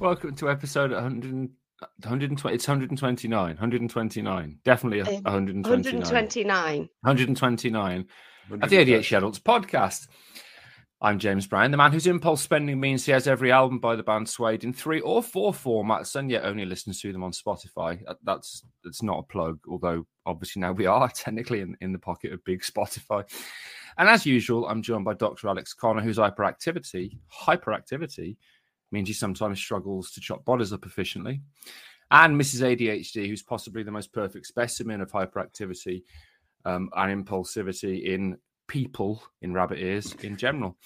Welcome to episode 100, 120. It's 129. 129. Definitely Um, 129. 129. 129 of the ADHD Adults podcast. I'm James Brown, the man whose impulse spending means he has every album by the band Suede in three or four formats and yet only listens to them on Spotify. That's that's not a plug, although obviously now we are technically in, in the pocket of big Spotify. And as usual, I'm joined by Dr. Alex Conner, whose hyperactivity, hyperactivity means he sometimes struggles to chop bodies up efficiently. And Mrs. ADHD, who's possibly the most perfect specimen of hyperactivity um, and impulsivity in people in rabbit ears in general.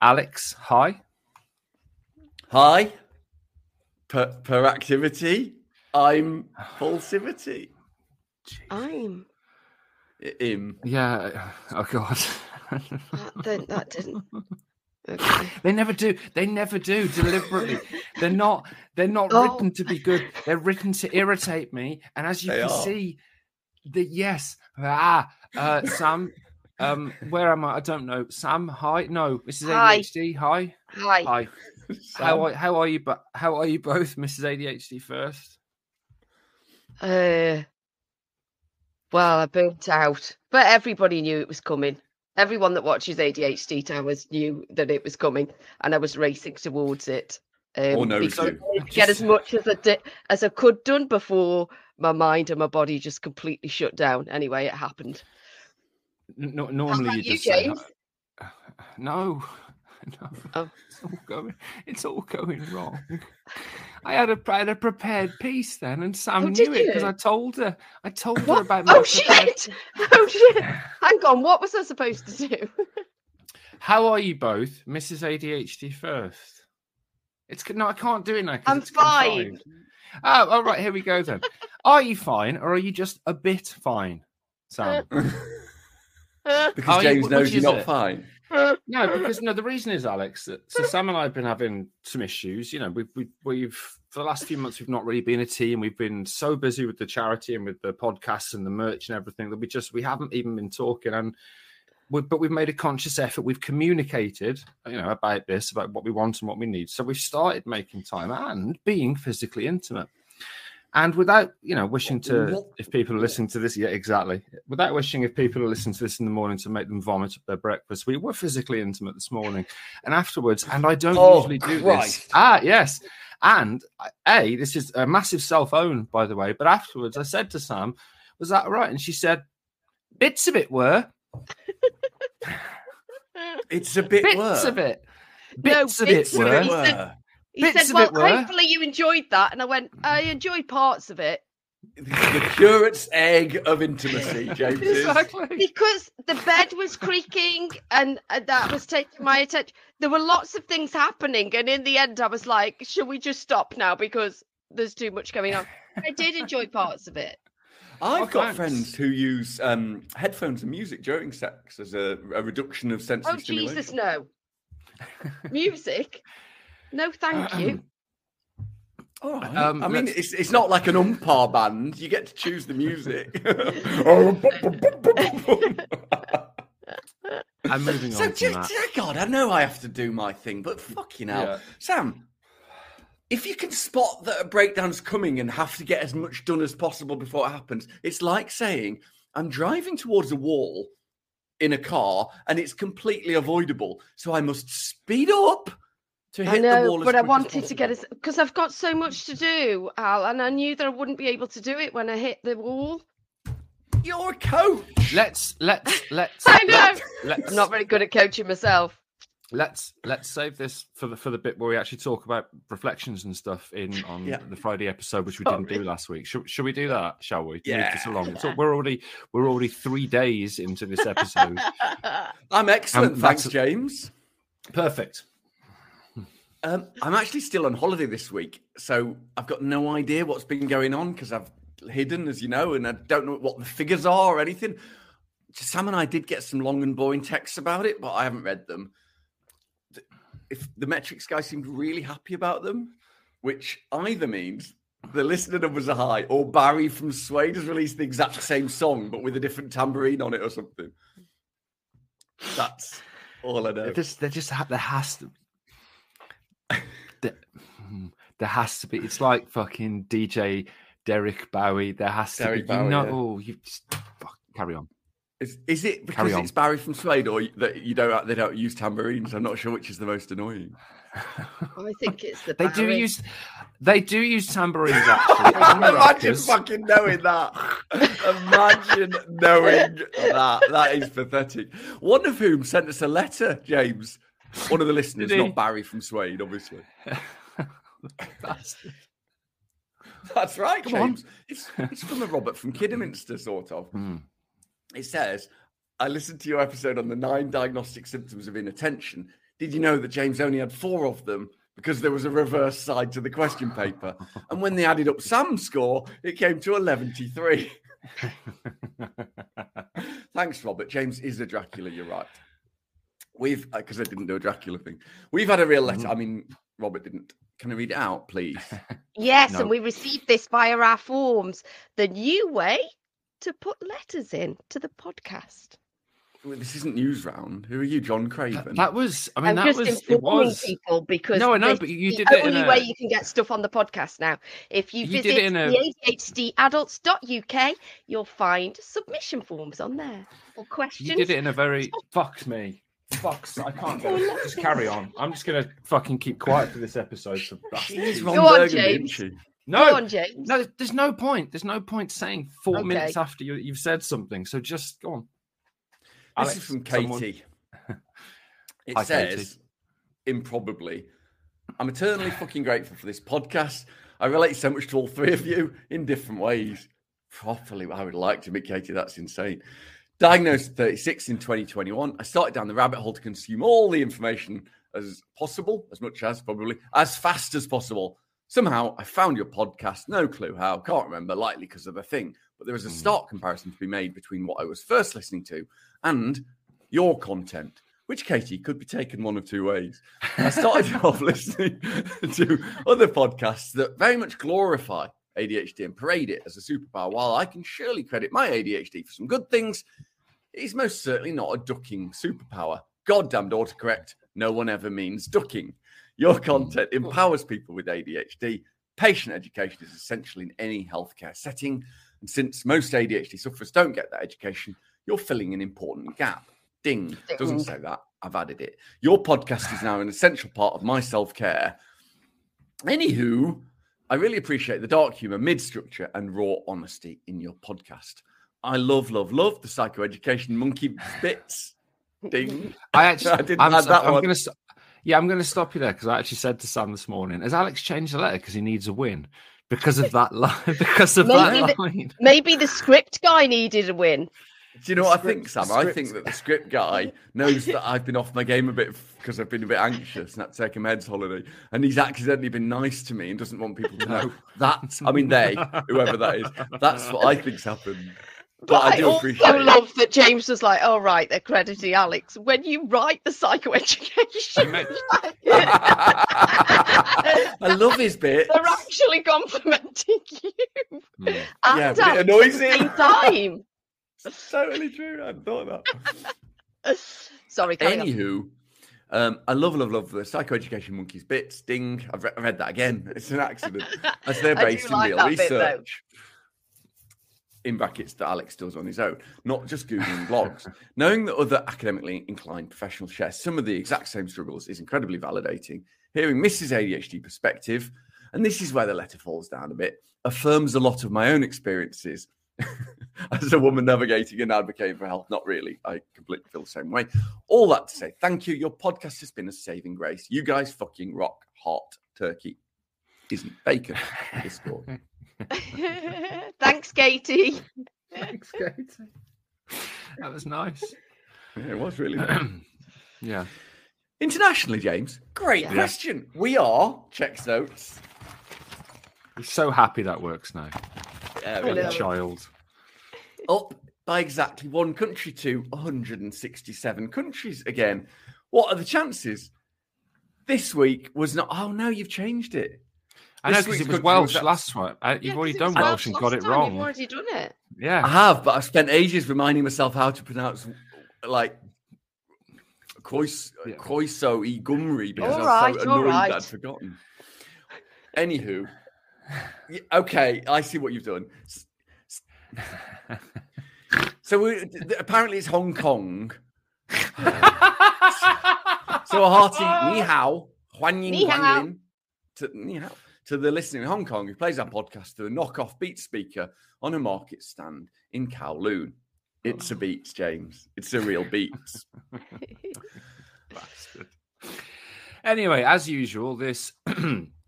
Alex, hi. Hi. Per, per activity, I'm pulsivity. I'm. Im. Yeah. Oh God. That, that, that didn't. Okay. they never do. They never do deliberately. they're not. They're not Oh. written to be good. They're written to irritate me. And as you They can are. see, the yes. Ah, uh, Sam. Um, where am I? I don't know. Sam, hi. No, Mrs. Hi. ADHD, hi. Hi. Hi. How are, how are you? But how are you both, Mrs. ADHD? First. Uh, well, I burnt out, but everybody knew it was coming. Everyone that watches ADHD Towers knew that it was coming, and I was racing towards it. Um, Or knows because I you. get as much as I did, as I could done before my mind and my body just completely shut down. Anyway, it happened. No- normally about you you, just say, James? no, no. Oh. It's all going. It's all going wrong. I had a I had a prepared piece then, and Sam Oh, knew it because? I told her. I told her about my Oh prepared- shit! Oh shit! Hang on, what was I supposed to do? How are you both, Mrs. ADHD? First, it's no, I can't do it now. 'cause I'm it's fine. confined. Oh, all right. Here we go then. Are you fine, or are you just a bit fine, Sam? Uh, because Oh, you- James which knows you're not it? fine. No, because no, the reason is Alex. So Sam and I have been having some issues. You know, we've we've, we've for the last few months we've not really been a team. We've been so busy with the charity and with the podcasts and the merch and everything that we just we haven't even been talking. And we, but we've made a conscious effort. We've communicated, you know, about this, about what we want and what we need. So we've started making time and being physically intimate. And without, you know, wishing to, if people are listening to this, yeah, exactly. Without wishing, if people are listening to this in the morning to make them vomit up their breakfast, we were physically intimate this morning, and afterwards, and I don't Oh, usually do this. Ah, yes, and a this is a massive self own, by the way. But afterwards, I said to Sam, "Was that right?" And she said, "Bits of it were, It's a bit bits worse. of it, No, bits of bits it of it. Were. He Bits said, "Well, hopefully you enjoyed that," and I went, "I enjoyed parts of it The curate's egg of intimacy, James. Exactly. because the bed was creaking, and uh, that was taking my attention. There were lots of things happening, and in the end, I was like, "Should we just stop now because there's too much going on?" I did enjoy parts of it. I've Oh, got thanks. friends who use um, headphones and music during sex as a, a reduction of sensory Oh stimulation. Jesus, no! Music? No, thank you. All right. Um, I mean, let's- it's it's not like an umpire band. You get to choose the music. I'm moving so, on So, just, that. God, I know I have to do my thing, but fucking hell, Yeah. Sam. If you can spot that a breakdown's coming and have to get as much done as possible before it happens, it's like saying, I'm driving towards a wall in a car and it's completely avoidable. So I must speed up to hit I the know, wall. as but I quick as wanted to get possible. us because I've got so much to do, Al, and I knew that I wouldn't be able to do it when I hit the wall. You're a coach. Let's let's let's. I know. Let's, let's I'm not very good at coaching myself. let's let's save this for the for the bit where we actually talk about reflections and stuff in on Yeah. the Friday episode, which we didn't do last week. Should, should we do that? Shall we? To move this along. It's all- we're already we're already three days into this episode. I'm excellent, Um, thanks, James. Perfect. Um, I'm actually still on holiday this week, so I've got no idea what's been going on because I've hidden, as you know, and I don't know what the figures are or anything. Sam and I did get some long and boring texts about it, but I haven't read them. If the metrics guy seemed really happy about them, which either means the listener numbers are high, or Barry from Suede has released the exact same song but with a different tambourine on it or something. That's all I know. There's, there just ha- there has to. There, hmm, There has to be. It's like fucking DJ Derek Bowie. There has to Derek be. Bowie, you know, yeah. oh, you just fuck, carry on. Is, is it because it's Barry from Suede, or that you don't they don't use tambourines? I'm not sure which is the most annoying. I think it's the They do use. They do use tambourines actually. and Imagine rockers. fucking knowing that. Imagine knowing that. That is pathetic. One of whom sent us a letter, James. One of the listeners, not Barry from Suede, obviously. That's- That's right, Come on. It's, it's from a Robert from Kidderminster, sort of. Hmm. It says, I listened to your episode on the nine diagnostic symptoms of inattention. Did you know that James only had four of them because there was a reverse side to the question paper? And when they added up Sam's score, it came to 113. Thanks, Robert. James is a Dracula, you're right. We've, uh, because I didn't do a Dracula thing, we've had a real letter. Mm. I mean, Robert didn't. Can I read it out, please? Yes, No. and we received this via our forms. The new way to put letters in to the podcast. Well, this isn't Newsround. Who are you, John Craven? that was. I mean, I'm that just was. It informing was. people because No, I know, but you did the it in only a- way you can get stuff on the podcast now. If you, You visit it in a- the ADHDadults.uk, you'll find submission forms on there or questions. You did it in a very. Fuck me. Fucks. I can't go. Just carry on. I'm just gonna fucking keep quiet for this episode. For She is bastards. Ron Go on, Burgundy, isn't James. she? No, Go on, James. no. There's no point. There's no point saying four Okay. minutes after you, you've said something. So just go on. This Alex, is from someone- Katie. It Hi, says, Katie. improbably, I'm eternally fucking grateful for this podcast. I relate so much to all three of you in different ways. Properly, I would like to meet Katie. That's insane. Diagnosed at 36 in 2021. I started down the rabbit hole to consume all the information as possible, as much as probably, as fast as possible. Somehow I found your podcast, no clue how, can't remember, likely because of a thing. But there was a Hmm. stark comparison to be made between what I was first listening to and your content, which Katie could be taken one of two ways. I started off listening to other podcasts that very much glorify ADHD and parade it as a superpower. While I can surely credit my ADHD for some good things, it is most certainly not a ducking superpower. Goddamned autocorrect, no one ever means ducking. Your hmm. content empowers people with ADHD. Patient education is essential in any healthcare setting. And since most ADHD sufferers don't get that education, you're filling an important gap. Ding. Doesn't say that. I've added it. Your podcast is now an essential part of my self care. Anywho, I really appreciate the dark humor, mid structure, and raw honesty in your podcast. I love, love, love the psychoeducation monkey bits. Ding. I actually. I didn't I'm, add that I'm one. gonna. Yeah, I'm going to stop you there because I actually said to Sam this morning, has Alex changed the letter because he needs a win because of that line? because of Maybe that the- line. Maybe the script guy needed a win. Do you know what I think, Sam? I think that the script guy knows that I've been off my game a bit because I've been a bit anxious and had to take a meds holiday. And he's accidentally been nice to me and doesn't want people to know that. I mean, they, whoever that is. That's what I think's happened. But, But I I, do also appreciate it. love that James was like, "Oh right, they're crediting Alex." When you write the psychoeducation, Mate. I love his bit. they're actually complimenting you and Yeah, but it at annoys him. time. totally true. I hadn't thought of that. Sorry, carry on. Anywho, um, I love, love, love the psychoeducation monkeys bits. Ding. I've, re- I read that again. It's an accident. As they're I do based in like real that bit, research. In brackets that Alex does on his own, not just Googling blogs. Knowing that other academically inclined professionals share some of the exact same struggles is incredibly validating. Hearing Mrs. ADHD perspective, and this is where the letter falls down a bit, affirms a lot of my own experiences as a woman navigating and advocating for health. Not really. I completely feel the same way. All that to say, thank you. Your podcast has been a saving grace. You guys fucking rock hot turkey. Isn't bacon. Discord. Thanks, Katie. Thanks, Katie. That was nice. Yeah, it was really nice. yeah. Internationally, James, great Yeah. question. We are, checks notes. He's so happy that works now. Yeah, I Like a child. up by exactly one country to 167 countries again. What are the chances? This week was not. Oh no, you've changed it. I know because it was country Welsh was- last time. Uh, you've Yeah, already 'cause it was done Welsh and last got it time, wrong. You've already done it. Yeah, I have, but I've spent ages reminding myself how to pronounce like Crois- Yeah. Croiso e Gumri because All I was right, so all annoyed that. I'd forgotten. Anywho, okay, I see what you've done. So we, apparently it's Hong Kong. so a hearty ni hao, huan yin, Ni hao. yin, to, ni hao, to the listener in Hong Kong who plays our podcast through a knockoff Beats speaker on a market stand in Kowloon. It's a oh. Beats, James. It's a real Beats. Bastard. Anyway, as usual, this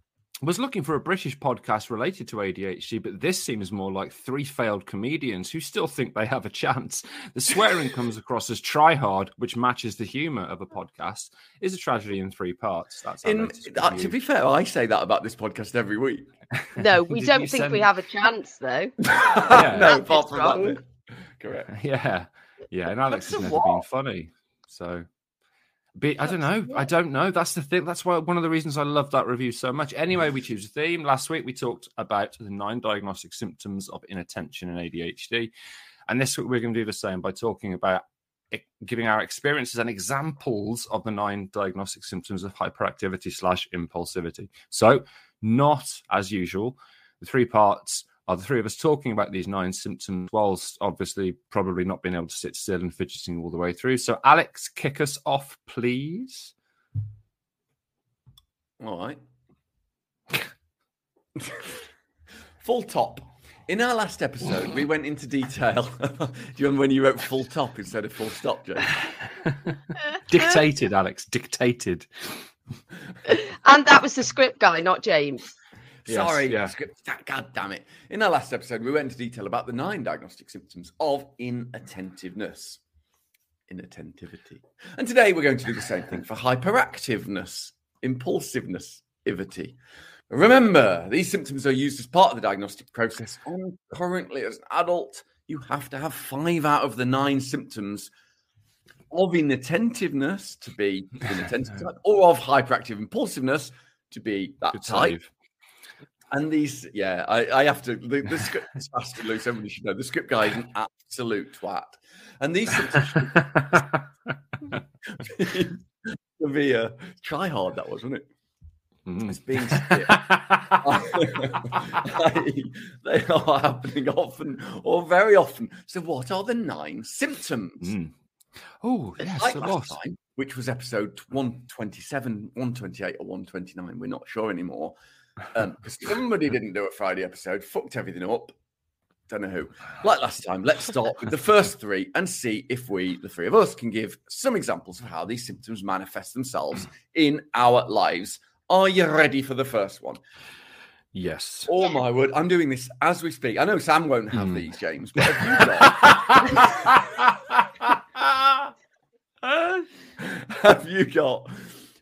was looking for a British podcast related to ADHD, but this seems more like three failed comedians who still think they have a chance. The swearing comes across as try hard, which matches the humour of a podcast, is a tragedy in three parts. That's In, uh, to be fair, I say that about this podcast every week. No, we don't you think we have a chance, though. no, That apart from wrong. that bit. Correct. Yeah, yeah, and Alex What's has the never been funny, so. Be, I don't know. I don't know. That's the thing. That's why one of the reasons I love that review so much. Anyway, we choose a theme. Last week we talked about the nine diagnostic symptoms of inattention and ADHD, and this week we're going to do the same by talking about giving our experiences and examples of the nine diagnostic symptoms of hyperactivity slash impulsivity. So, not as usual. The three parts are the three of us talking about these nine symptoms, whilst obviously probably not being able to sit still and fidgeting all the way through. So, Alex, kick us off, please. All right. full top. In our last episode, we went into detail. Do you remember when you wrote full top instead of full stop, James? dictated, Alex, dictated. And that was the script guy, not James. Yes, Sorry, yeah. script. God damn it. In our last episode, we went into detail about the nine diagnostic symptoms of inattentiveness. Inattentivity. And today we're going to do the same thing for hyperactiveness, impulsiveness, ivity. Remember, these symptoms are used as part of the diagnostic process. And currently, as an adult, you have to have five out of the nine symptoms of inattentiveness to be inattentive type, or of hyperactive impulsiveness to be that Good type. save. And these, yeah, I, I have to. The, the script is fast and loose. Everybody should know the script guy is an absolute twat. And these severe. Try hard that was, wasn't it? Mm. It's being they are happening often or very often. So, what are the nine symptoms? Mm. Oh, yes, like last lot. time, which was episode 127, 128, or 129. We're not sure anymore. Because somebody didn't do a Friday episode, fucked everything up. Don't know who. Like last time, let's start with the first three and see if we, the three of us, can give some examples of how these symptoms manifest themselves in our lives. Are you ready for the first one? Yes. Oh my word, I'm doing this as we speak. I know Sam won't have Hmm. these, James, but have you got have you got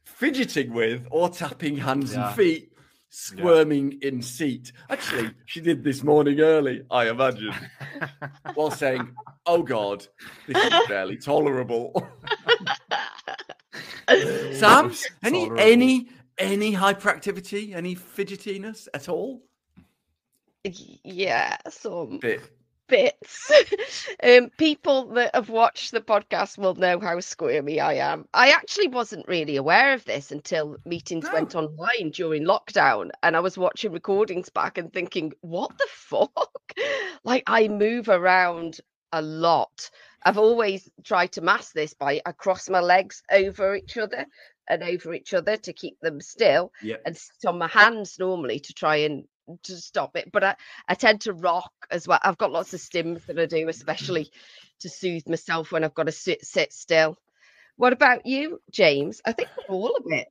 fidgeting with or tapping hands Yeah. and feet, squirming in seat? Actually, she did this morning early, I imagine, while saying, Oh God, this is barely tolerable. Sam, any tolerable. any any hyperactivity, any fidgetiness at all? Yeah, some Bit. Bits. um, people that have watched the podcast will know how squirmy I am. I actually wasn't really aware of this until meetings No. went online during lockdown, and I was watching recordings back and thinking, "What the fuck?" like I move around a lot. I've always tried to mask this by I cross my legs over each other and over each other to keep them still Yeah. and sit on my hands normally to try and to stop it. But I, I tend to rock as well. I've got lots of stims that I do, mm-hmm. especially to soothe myself when I've got to sit sit still. What about you, James? I think we're all a bit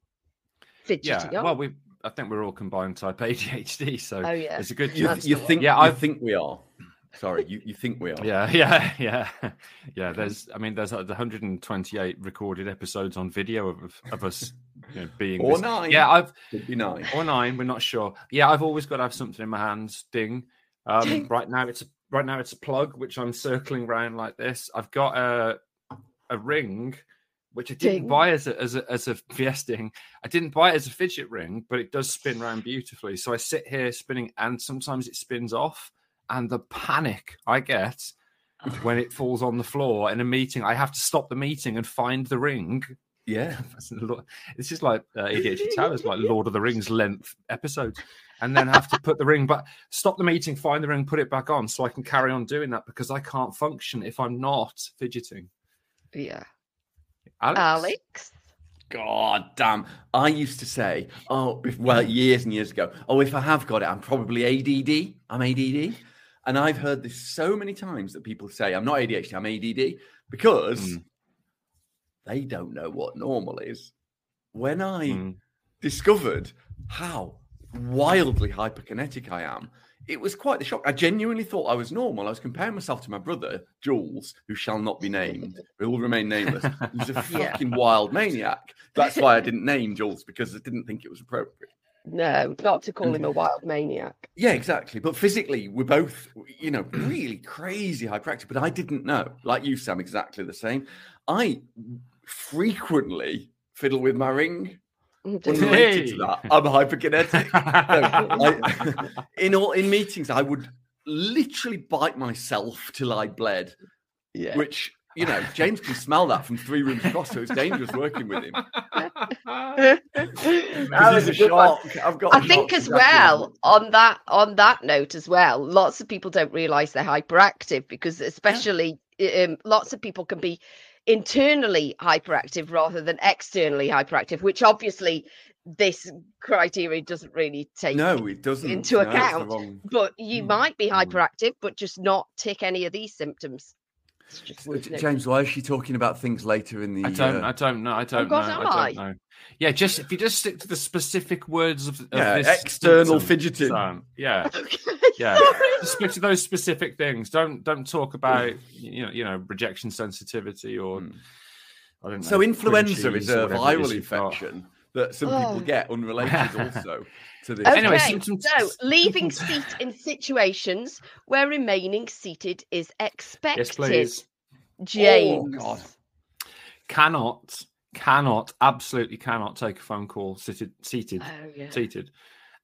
fidgety. Yeah. aren't Well, we? we. I think we're all combined type ADHD, so Oh, yeah. it's a good You, you think Yeah, I think we are. Sorry, you, you think we are. Yeah, yeah, yeah, yeah. There's, I mean, there's uh, 128 recorded episodes on video of, of us you know, being. Or this- nine. Yeah, I've Could be nine. or nine. We're not sure. Yeah, I've always got to have something in my hands. Ding. Um, right now, it's a right now it's a plug which I'm circling around like this. I've got a a ring which I didn't Ding. buy as a as a as a fiesting. I didn't buy it as a fidget ring, but it does spin around beautifully. So I sit here spinning, and sometimes it spins off. And the panic I get when it falls on the floor in a meeting, I have to stop the meeting and find the ring Yeah. this is like uh, ADHD Towers, like Lord of the Rings length episodes, and then have to put the ring, but stop the meeting, find the ring, put it back on, so I can carry on doing that because I can't function if I'm not fidgeting. Yeah. Alex. Alex. God damn. I used to say, oh, if, well, years and years ago, oh, if I have got it, I'm probably ADD. I'm ADD. And I've heard this so many times that people say, I'm not ADHD, I'm ADD, because mm. they don't know what normal is. When I mm. discovered how wildly hyperkinetic I am, it was quite the shock. I genuinely thought I was normal. I was comparing myself to my brother, Jules, who shall not be named, who will remain nameless. He's a fucking yeah. wild maniac. That's why I didn't name Jules because I didn't think it was appropriate. No, not to call him a wild maniac. Yeah, exactly. But physically, we're both, you know, really crazy hyperactive. But I didn't know, like you, Sam, exactly the same. I frequently fiddle with my ring Unrelated to that, I'm hyperkinetic. no, I, in all in meetings, I would literally bite myself till I bled. Yeah. Which you know, James can smell that from three rooms across, so it's dangerous working with him. that was a shock. I've got. I think as well on that on that note as well, lots of people don't realise they're hyperactive because especially yeah. um, lots of people can be internally hyperactive rather than externally hyperactive, which obviously this criteria doesn't really take no, it doesn't into no, account. But you mm. might be mm. hyperactive, but just not tick any of these symptoms. James, why is she talking about things later in the? I don't. Uh... I don't know. I don't oh, God, know. I don't know. Yeah, just if you just stick to the specific words of, of yeah, external symptom, fidgeting. yeah, okay, yeah. just stick to those specific things. Don't don't talk about you know you know rejection sensitivity or. Hmm. I don't know, so influenza is a viral infection that some oh. people get unrelated also to this. Okay, anyway, symptoms... so leaving seat in situations where remaining seated is expected. Yes, please. James. Oh, God. Cannot, cannot, absolutely cannot take a phone call seated, seated, oh, yeah. seated.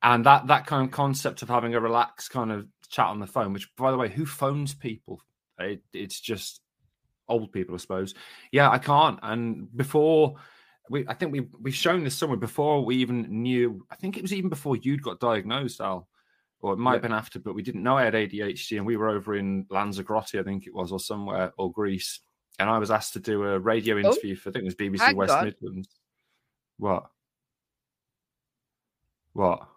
And that that kind of concept of having a relaxed kind of chat on the phone, which by the way, who phones people? It, it's just old people, I suppose. Yeah, I can't. And before we, I think we we've shown this somewhere before we even knew. I think it was even before you'd got diagnosed, Al, or it might have been after, but we didn't know I had ADHD, and we were over in Lanzarote, I think it was, or somewhere, or Greece, and I was asked to do a radio oh. interview oh, for I think it was BBC West God. Midlands. What? What?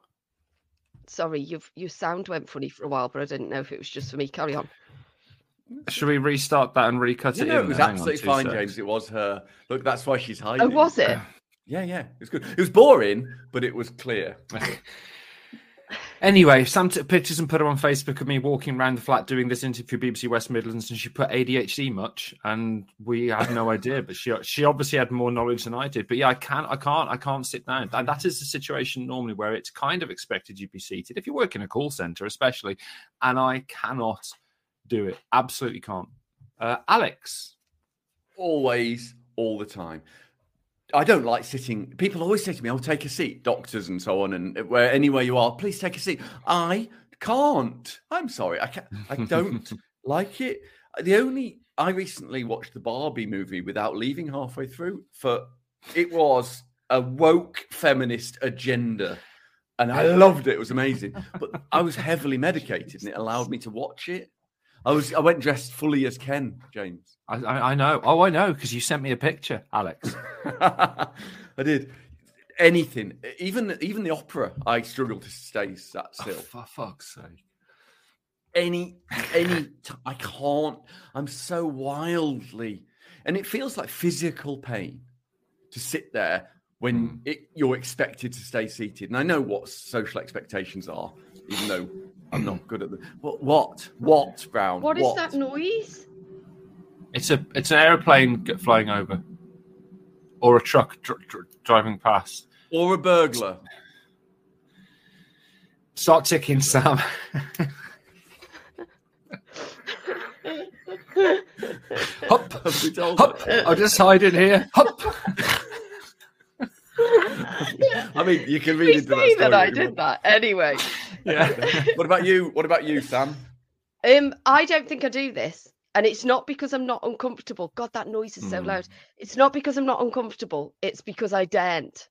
Sorry, you've your sound went funny for a while, but I didn't know if it was just for me. Carry on. Should we restart that and recut it? No, it was absolutely fine, seconds. James. It was her. Look, that's why she's oh, hiding. Oh, was it? yeah, yeah. It was good. It was boring, but it was clear. anyway, Sam took pictures and put them on Facebook of me walking around the flat doing this interview BBC West Midlands, and she put ADHD much, and we had no idea. But she she obviously had more knowledge than I did. But yeah, I can't, I can't, I can't sit down. And that is the situation normally where it's kind of expected you'd be seated if you work in a call center, especially. And I cannot do it. Absolutely can't. Uh, Alex. Always, all the time. I don't like sitting. People always say to me, "I'll oh, take a seat." Doctors and so on, and where anywhere you are, please take a seat. I can't. I'm sorry. I can't. I don't like it. The only I recently watched the Barbie movie without leaving halfway through. For it was a woke feminist agenda, and I loved it. It was amazing. But I was heavily medicated, and it allowed me to watch it. I was I went dressed fully as Ken, James. I, I, I know. Oh, I know because you sent me a picture, Alex. I did. Anything, even even the opera, I struggle to stay sat oh, still. Oh, for fuck's sake! Any any, I can't. I'm so wildly, and it feels like physical pain to sit there when mm. it, you're expected to stay seated. And I know what social expectations are, even though I'm not good at them. What? What? What? Brown? What is that noise? It's a it's an aeroplane flying over, or a truck dr- dr- driving past, or a burglar. Start ticking, Sam. Hop, hop! I'll just hide in here. Hop. I mean, you can read into that. that I did that anyway. Yeah. what about you? What about you, Sam? Um, I don't think I do this. And it's not because I'm not uncomfortable. God, that noise is so Mm. loud. It's not because I'm not uncomfortable. It's because I daren't.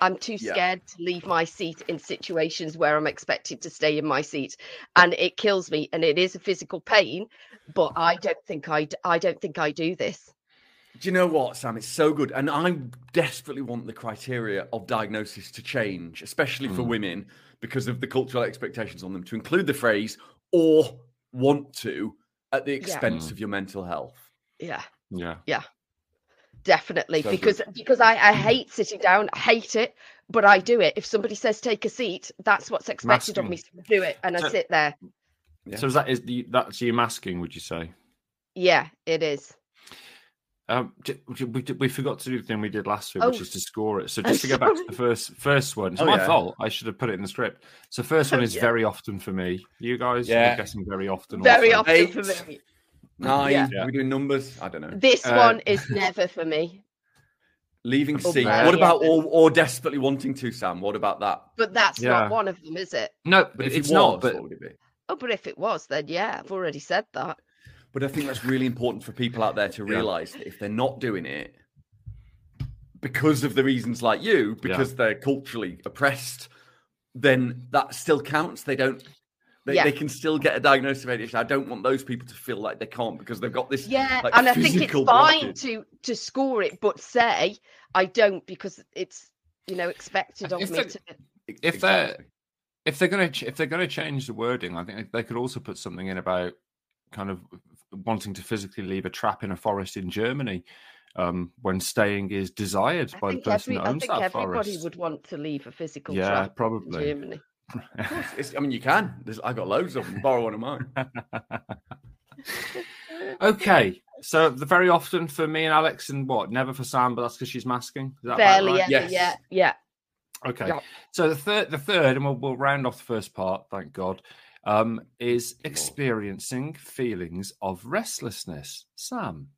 I'm too Yeah. scared to leave my seat in situations where I'm expected to stay in my seat, and it kills me. And it is a physical pain, but I don't think I I don't think I do this. Do you know what, Sam? It's so good. And I desperately want the criteria of diagnosis to change, especially for Mm. women, because of the cultural expectations on them to include the phrase or want to at the expense Mm. of your mental health. Yeah, Yeah. Yeah. Definitely. So good. because because I, I hate sitting down. I hate it, but I do it. If somebody says take a seat, that's what's expected of me. So I do it, and I sit there. Yeah. So is that is the that's you masking? Would you say? Yeah, it is. Um, j- j- we, we forgot to do the thing we did last week, Oh, which is to score it. So just to go back to the first first one, it's Oh, my yeah. fault. I should have put it in the script. So first one is yeah. very often for me. You guys, Yeah. I'm guessing very often. Very also. often Eight. for me. Nine, Yeah. Yeah. are we doing numbers? I don't know. This Uh, one is never for me. Leaving Oh, seat. What about often. or, or desperately wanting to, Sam? What about that? But that's Yeah. not one of them, is it? No, But if it's it not. was, But what would it be? Oh, but if it was, then yeah, I've already said that. But I think that's really important for people out there to Yeah. realize that if they're not doing it because of the reasons like you, because they're culturally oppressed, then that still counts. They don't. They, Yeah. they can still get a diagnosis of ADHD. I don't want those people to feel like they can't because they've got this. Yeah, like, and I think it's physical fine blockage. to to score it, but say I don't because it's you know expected of If me they- to. if they're if they're going to if they're going to change the wording, I think they could also put something in about kind of wanting to physically leave a trap in a forest in Germany um, when staying is desired I by the person every, that I think that everybody forest. would want to leave a physical Yeah, trap in probably. Germany. It's, I mean, you can. There's, I got loads of them. Borrow one of mine. okay, so the very often for me and Alex, and what never for Sam, but that's because she's masking. Is that about Barely right? ever. Yes. Yeah, yeah. Okay. Yeah. So the third, the third, and we'll, we'll round off the first part. Thank God. Um, is experiencing feelings of restlessness. Sam.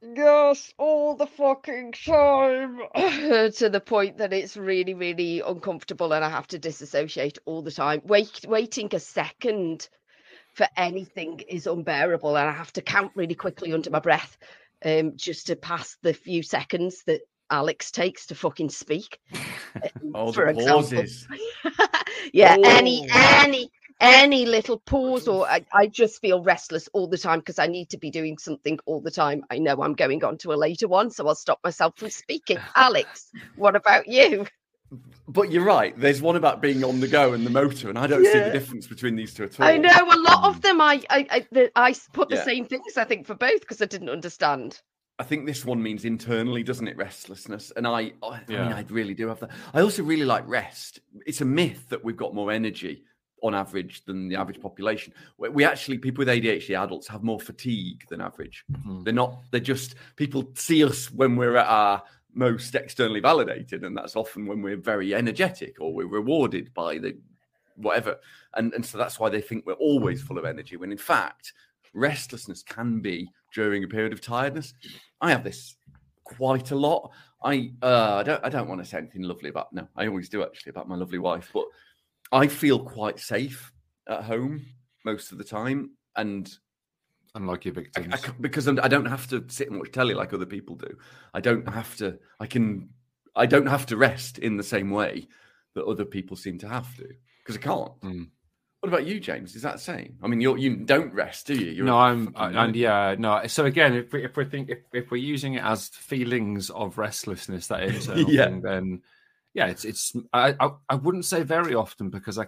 Yes, all the fucking time. to the point that it's really, really uncomfortable and I have to disassociate all the time. Wait, waiting a second for anything is unbearable and I have to count really quickly under my breath um, just to pass the few seconds that Alex takes to fucking speak. um, All for the example. pauses. yeah, Oh. any any little pause or mm-hmm. I, I just feel restless all the time because I need to be doing something all the time. I know I'm going on to a later one, so I'll stop myself from speaking. Alex, what about you? But you're right. There's one about being on the go and the motor, and I don't see the difference between these two at all. I know a lot of mm. them. I I I, the, I s- put the Yeah. same things. I think for both because I didn't understand. I think this one means internally, doesn't it? Restlessness, and I, I, I mean, I really do have that. I also really like rest. It's a myth that we've got more energy on average than the average population. We- We actually, people with ADHD adults have more fatigue than average. Mhm. They're not. They're just people see us when we're at our most externally validated, and that's often when we're very energetic or we're rewarded by the whatever, and and so that's why they think we're always full of energy. When in fact, restlessness can be during a period of tiredness. I have this quite a lot. I uh, I don't I don't want to say anything lovely about no, I always do actually about my lovely wife, but I feel quite safe at home most of the time, and Unlike your I, victims. Because I'm, I don't have to sit and watch telly like other people do. I don't have to. I can. I don't have to rest in the same way that other people seem to have to because I can't. Mm. What about you, James? Is that the same? I mean, you you don't rest, do you? You're no, I'm and yeah, no. So again, if we if we think if, if we're using it as feelings of restlessness, that internal Yeah. thing, then yeah, it's it's. I, I I wouldn't say very often because I.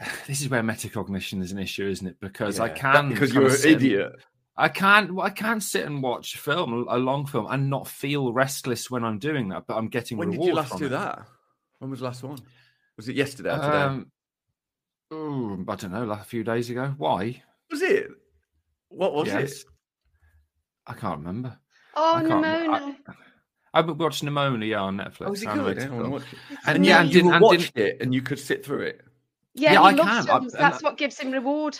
This is where metacognition is an issue, isn't it? Because I Yeah. That- can because you're an sit and- idiot. I can't. I can't sit and watch a film, a long film, and not feel restless when I'm doing that. But I'm getting When did you last do it. that? When was the last one? Was it yesterday or today? Um, ooh, I don't know. Like a few days ago. Why? was it? What was Yes. it? I can't remember. Oh, I can't remember. Nimona. I watched on Netflix. Oh, was it good? I want to film. watch it. And And yeah, yeah, and you didn't- and watched it and you could sit through it. Yeah, Yeah, I can. I- That's what gives him reward.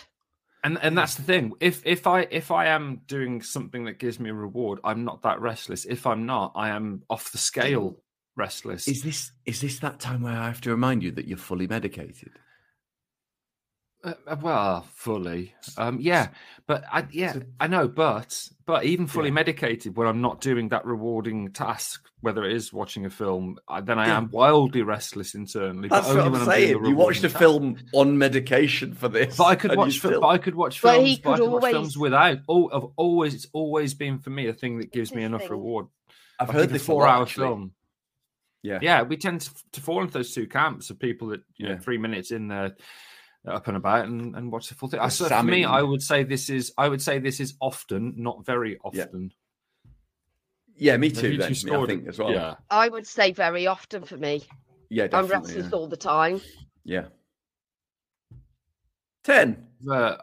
And and that's the thing. If if I if I am doing something that gives me a reward, I'm not that restless. If I'm not, I am off the scale restless. Is this is this that time where I have to remind you that you're fully medicated? Uh, uh, well, fully, um, yeah, but I, yeah, I know, but but even fully yeah. medicated, when I'm not doing that rewarding task, whether it is watching a film, then I yeah. am wildly restless internally. That's what I'm saying. You watched a task. film on medication for this, but I could watch. Still... But I could watch films. But he could always... watch films without. Oh, I've always it's always been for me a thing that gives me enough thing. reward. I've like heard the four-hour film. Yeah, yeah, we tend to, to, fall into those two camps of people that you know three minutes in there up and about and, and watch the full thing. I, so for me, I would say this is I would say this is often, not very often. Yeah, yeah me too. Then, me, I think as well. Yeah, I would say very often for me. Yeah, I'm restless yeah. all the time. Yeah. Ten. Uh,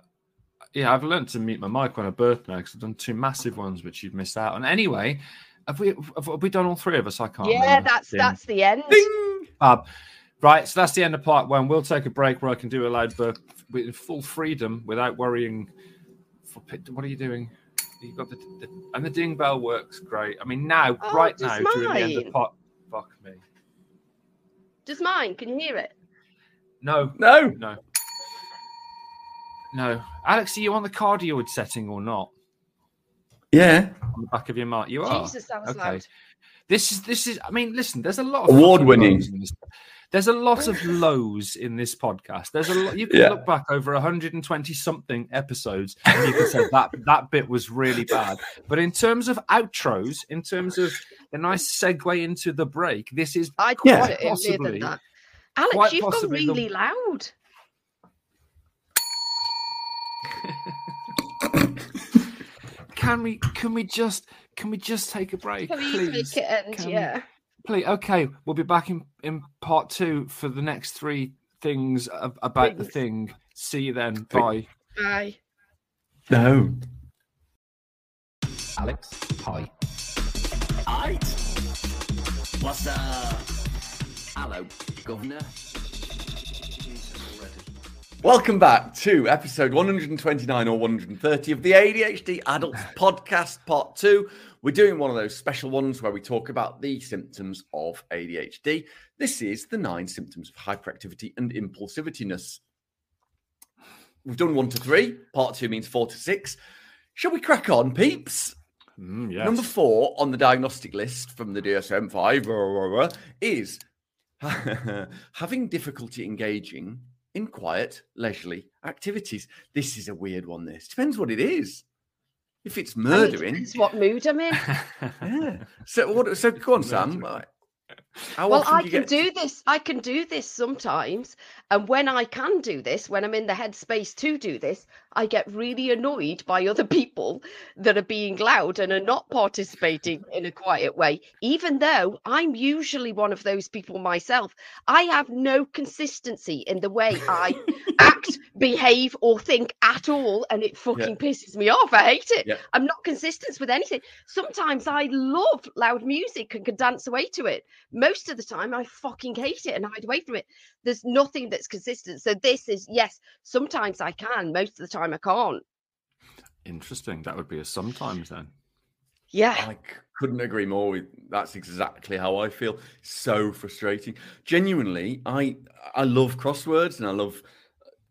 yeah, I've learned to mute my mic on a birth now because I've done two massive ones which you've missed out on. Anyway, have we have we done all three of us? I can't. Yeah, remember. that's Ding. that's the end. Ding! Bob. Right, so that's the end of part one. We'll take a break where I can do a loud burp with full freedom without worrying. For What are you doing? You've got the, the, and the ding bell works great. I mean, now, oh, right now, mine. during the end of part. Fuck me. Does mine? Can you hear it? No. No. No. No. Alex, are you on the cardioid setting or not? Yeah. On the back of your mark, you are. Jesus, that was okay. loud. This is this is. I mean, listen. There's a lot of award winning. There's a lot of lows in this podcast. There's a lot. You can yeah. look back over 120 something episodes, and you can say that that bit was really bad. But in terms of outros, in terms of a nice segue into the break, this is I quite possibly. That. Alex, you've gone really the... loud. can we? Can we just? Can we just take a break? Can we please? take it end? yeah. Please, okay, we'll be back in, in part two for the next three things about the thing. See you then. Bye. Bye. No. Alex, hi. Hi. What's up? Hello, Governor. Welcome back to episode 129 or 130 of the ADHD Adults Podcast, Part 2. We're doing one of those special ones where we talk about the symptoms of ADHD. This is the nine symptoms of hyperactivity and impulsivityness. We've done one to three. Part two means four to six. Shall we crack on, peeps? Mm, yes. Number four on the diagnostic list from the DSM 5 is having difficulty engaging in quiet, leisurely activities. This is a weird one, this. Depends what it is. If it's murdering, it's what mood I'm in. yeah. So what? So go on, Sam. How well, I can do this. I can do this sometimes, and when I can do this, when I'm in the headspace to do this, I get really annoyed by other people that are being loud and are not participating in a quiet way. Even though I'm usually one of those people myself, I have no consistency in the way I act, behave, or think at all, and it fucking yeah. pisses me off. I hate it. Yeah. I'm not consistent with anything. Sometimes I love loud music and can dance away to it most of the time I fucking hate it and hide away from it. There's nothing that's consistent. So this is yes, sometimes I can, most of the time I can't. Interesting. That would be a sometimes then. Yeah. I couldn't agree more with that's exactly how I feel. So frustrating. Genuinely, I I love crosswords and I love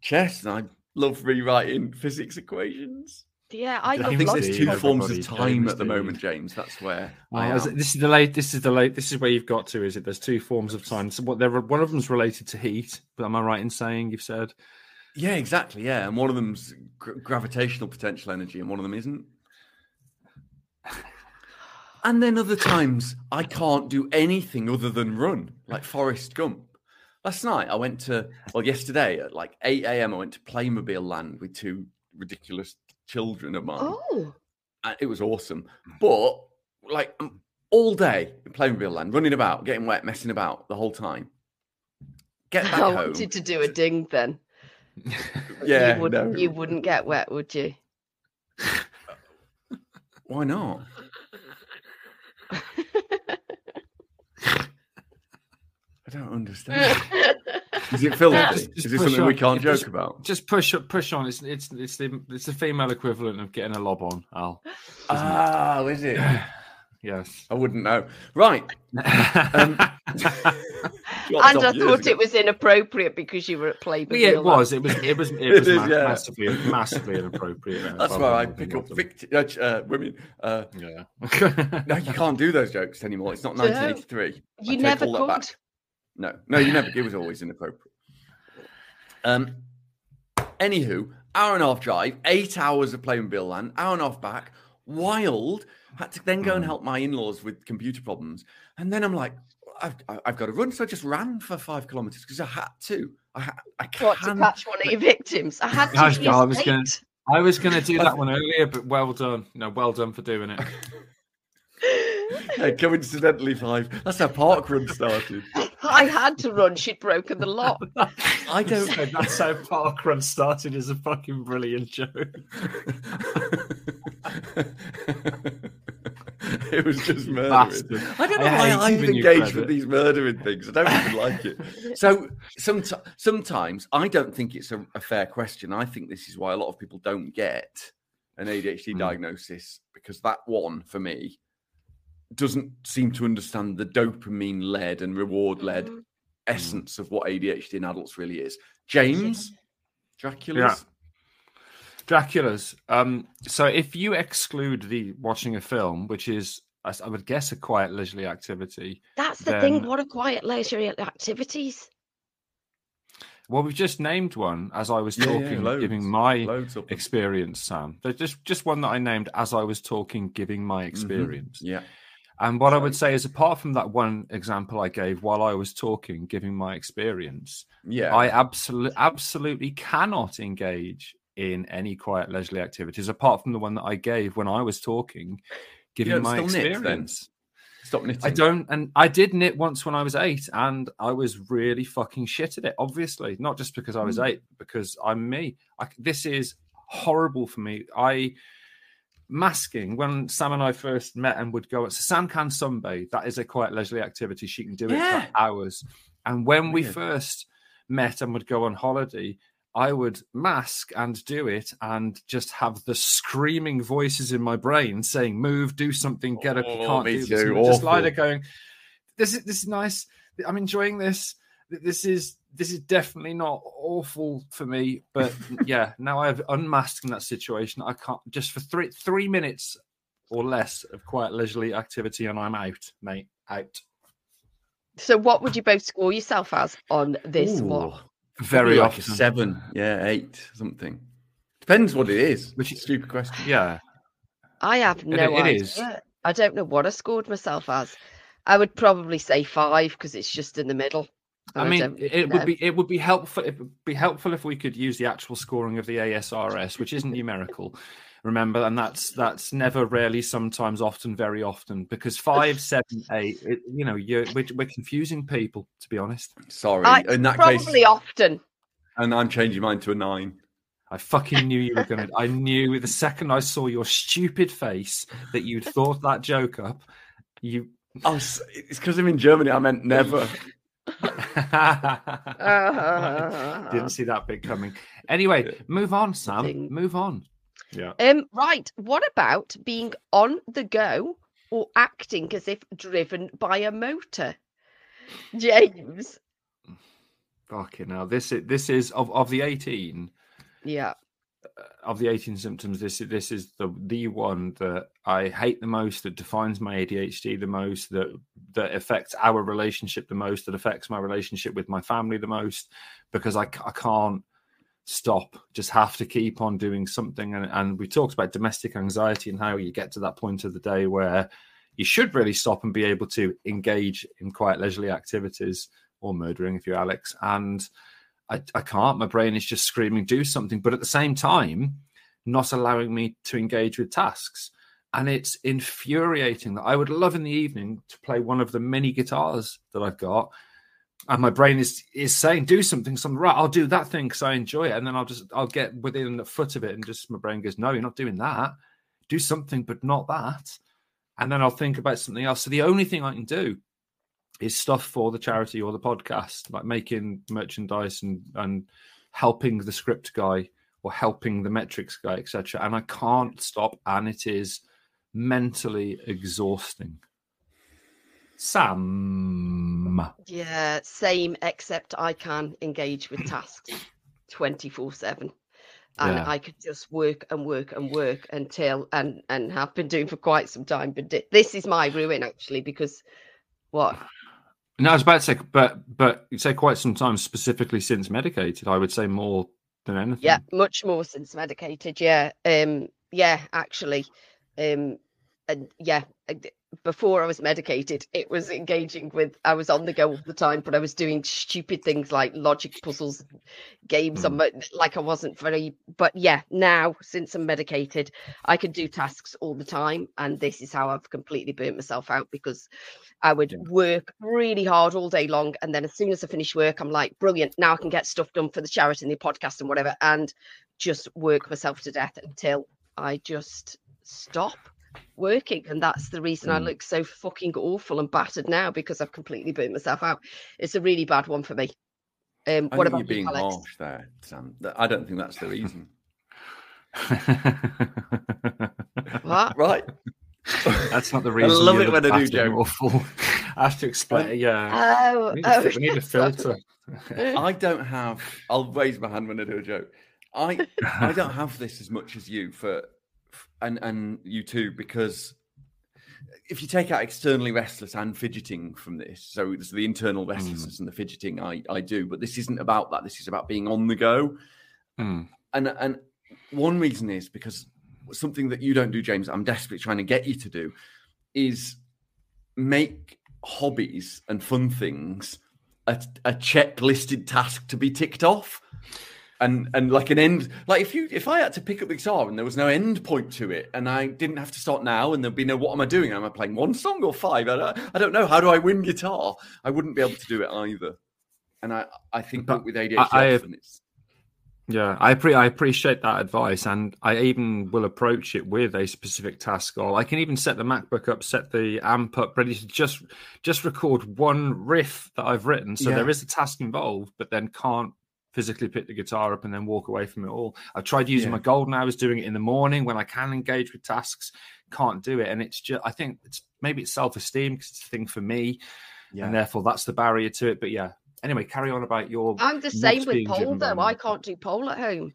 chess and I love rewriting physics equations. Yeah, I, I think there's two forms of time James at the moment, James. That's where oh, this is the late. This is the late. This is where you've got to. Is it? There's two forms of time. So what? There, one of them's related to heat. But am I right in saying you've said? Yeah, exactly. Yeah, and one of them's gravitational potential energy, and one of them isn't. And then other times I can't do anything other than run, like Forrest Gump. Last night I went to, well, yesterday at like 8 a.m. I went to Playmobil Land with two ridiculous children of mine. Oh. And it was awesome. But like all day in Playmobil land, running about, getting wet, messing about the whole time. Get back I home. wanted to do a ding then. yeah. You wouldn't, no. you wouldn't get wet, would you? Why not? I don't understand. Is it filthy? Yeah, just, just Is it something on. we can't joke about? Just push up, push on. It's it's it's the it's the female equivalent of getting a lob on. Al. Oh, is it? yes. I wouldn't know. Right. um, and off I years thought ago. it was inappropriate because you were at Playboy. yeah, it was. It was. It was. It It was is, ma- yeah. massively, massively inappropriate. yeah. That's why I pick up done. vict- uh, uh, women. Uh, Yeah. no, you can't do those jokes anymore. It's not 1983. You take never all could. back. No, no, you never. It was always inappropriate. Um. Anywho, hour and a half drive, eight hours of Playmobil Land, hour and a half back, wild. Had to then go and Mm. help my in-laws with computer problems, and then I'm like, I've, I've got to run, so I just ran for five kilometers because I had to. I, ha- I What to can't- catch one of your victims? I had to. I I was gonna- I was going to do that one earlier, but well done. No, well done for doing it. Hey, coincidentally, five. That's how park run started. I had to run. She'd broken the lock. I don't. So that's how park run started. Is a fucking brilliant joke. it was just murdering. Bastard. I don't know I why I've giving engaged with these murdering things. I don't even like it. So sometimes, sometimes I don't think it's a, a fair question. I think this is why a lot of people don't get an ADHD Hmm. diagnosis because that one for me doesn't seem to understand the dopamine led and reward led Mhm. essence of what ADHD in adults really is. James, Dracula's. Dracula's. Um, so if you exclude the watching a film, which is, I would guess, a quiet leisurely activity. That's the thing. What a quiet leisure activities. Well, we've just named one as I was Yeah, yeah, talking, loads. giving my Loads of them. experience, Sam. There's just just one that I named as I was talking, giving my experience. Yeah. And what I would say is, apart from that one example I gave while I was talking, giving my experience, Yeah. I absolutely absolutely cannot engage in any quiet leisurely activities apart from the one that I gave when I was talking, giving my still knit experience. Stop knitting. I don't, and I did knit once when I was eight, and I was really fucking shit at it. Obviously, not just because I was Mm. eight, because I'm me. I, this is horrible for me. I masking when Sam and I first met and would go. So Sam can sunbathe. That is a quite leisurely activity. She can do it Yeah. for hours. And when we first met and would go on holiday, I would mask and do it and just have the screaming voices in my brain saying, move, do something, get up, you Oh, can't me do this. too, And we're just lie there going, this is this is nice. I'm enjoying this. This is this is definitely not awful for me. But yeah, now I've unmasked in that situation. I can't just for three three minutes or less of quiet leisurely activity and I'm out, mate. Out. So, what would you both score yourself as on this one? Ooh, Very like often. seven, yeah, eight, something. Depends what it is. Which- Which stupid question. Yeah. I have no it idea. is. I don't know what I scored myself as. I would probably say five because it's just in the middle. I mean, don't it really would be it would be helpful. It would be helpful if we could use the actual scoring of the ASRS, which isn't numerical. Remember, and that's that's never, rarely, sometimes, often, very often, because five, seven, eight. It, you know, you're we're, we're confusing people. To be honest, Sorry. I- In that probably case, often. and I'm changing mine to a nine. I fucking knew you were going to. I knew the second I saw your stupid face that you'd thought that joke up. You. Oh, it's because I'm in Germany. I meant never. Didn't see that bit coming. Anyway, move on, Sam. Move on. Yeah. Um, right. What about being on the go or acting as if driven by a motor? James. Fucking hell. This is this is of, of the 18 Yeah. of the 18 symptoms, this is this is the the one that I hate the most, that defines my ADHD the most, that that affects our relationship the most, that affects my relationship with my family the most, because I, I can't stop, just have to keep on doing something. And, and we talked about domestic anxiety and how you get to that point of the day where you should really stop and be able to engage in quite leisurely activities or murdering if you're Alex. And I, I can't. My brain is just screaming, do something. But at the same time, not allowing me to engage with tasks. And it's infuriating that I would love in the evening to play one of the many guitars that I've got. And my brain is is saying, do something, something right. I'll do that thing because I enjoy it. And then I'll just I'll get within a foot of it and just my brain goes, No, you're not doing that. Do something, but not that. And then I'll think about something else. So the only thing I can do is stuff for the charity or the podcast, like making merchandise and and helping the script guy or helping the metrics guy, etc. And I can't stop, and it is mentally exhausting. Sam, Yeah, same, except I can engage with tasks 24 7. And Yeah. I could just work and work and work until, and and have been doing for quite some time. But this is my ruin, actually, because what? No, I was about to say, but but you say quite some time, specifically since medicated. I would say more than anything. Yeah, much more since medicated. Yeah, um, yeah, actually, um, and yeah, before I was medicated, it was engaging with. I was on the go all the time, but I was doing stupid things like logic puzzles, games on hmm. my like I wasn't very. But yeah, now since I'm medicated, I can do tasks all the time, and this is how I've completely burnt myself out because I would work really hard all day long, and then as soon as I finish work, I'm like, brilliant. Now I can get stuff done for the charity and the podcast and whatever, and just work myself to death until I just stop working. And that's the reason I Mm. look so fucking awful and battered now because I've completely burnt myself out. It's a really bad one for me. Um, I what think about you're being you, Alex? harsh there, Sam. I don't think that's the reason. What? right? That's not the reason. I love it when I do battered and jokes. awful. I have to explain. Yeah, Oh, we need, a, oh, fi- we need a filter. I don't have. I'll raise my hand when I do a joke. I I don't have this as much as you for, and and you too because if you take out externally restless and fidgeting from this, so it's the internal restlessness and the fidgeting I I do, but this isn't about that. This is about being on the go. Mm. and and one reason is because something that you don't do james i'm desperately trying to get you to do is make hobbies and fun things a, a checklisted task to be ticked off and and like an end like if you if i had to pick up the guitar and there was no end point to it and i didn't have to start now and there'd be no what am i doing am i playing one song or five i don't, I don't know how do i win guitar i wouldn't be able to do it either and i i think But with adhd I- often it's Yeah, I pre- I appreciate that advice, and I even will approach it with a specific task goal. I can even set the MacBook up, set the amp up, ready to just just record one riff that I've written. So Yeah. there is a task involved, but then can't physically pick the guitar up and then walk away from it all. I've tried using Yeah. my golden hours, doing it in the morning when I can engage with tasks. Can't do it, and it's just I think it's maybe it's self esteem because it's a thing for me, yeah and therefore that's the barrier to it. But yeah. Anyway, carry on about your. I'm the same with being pole though. I can't do pole at home.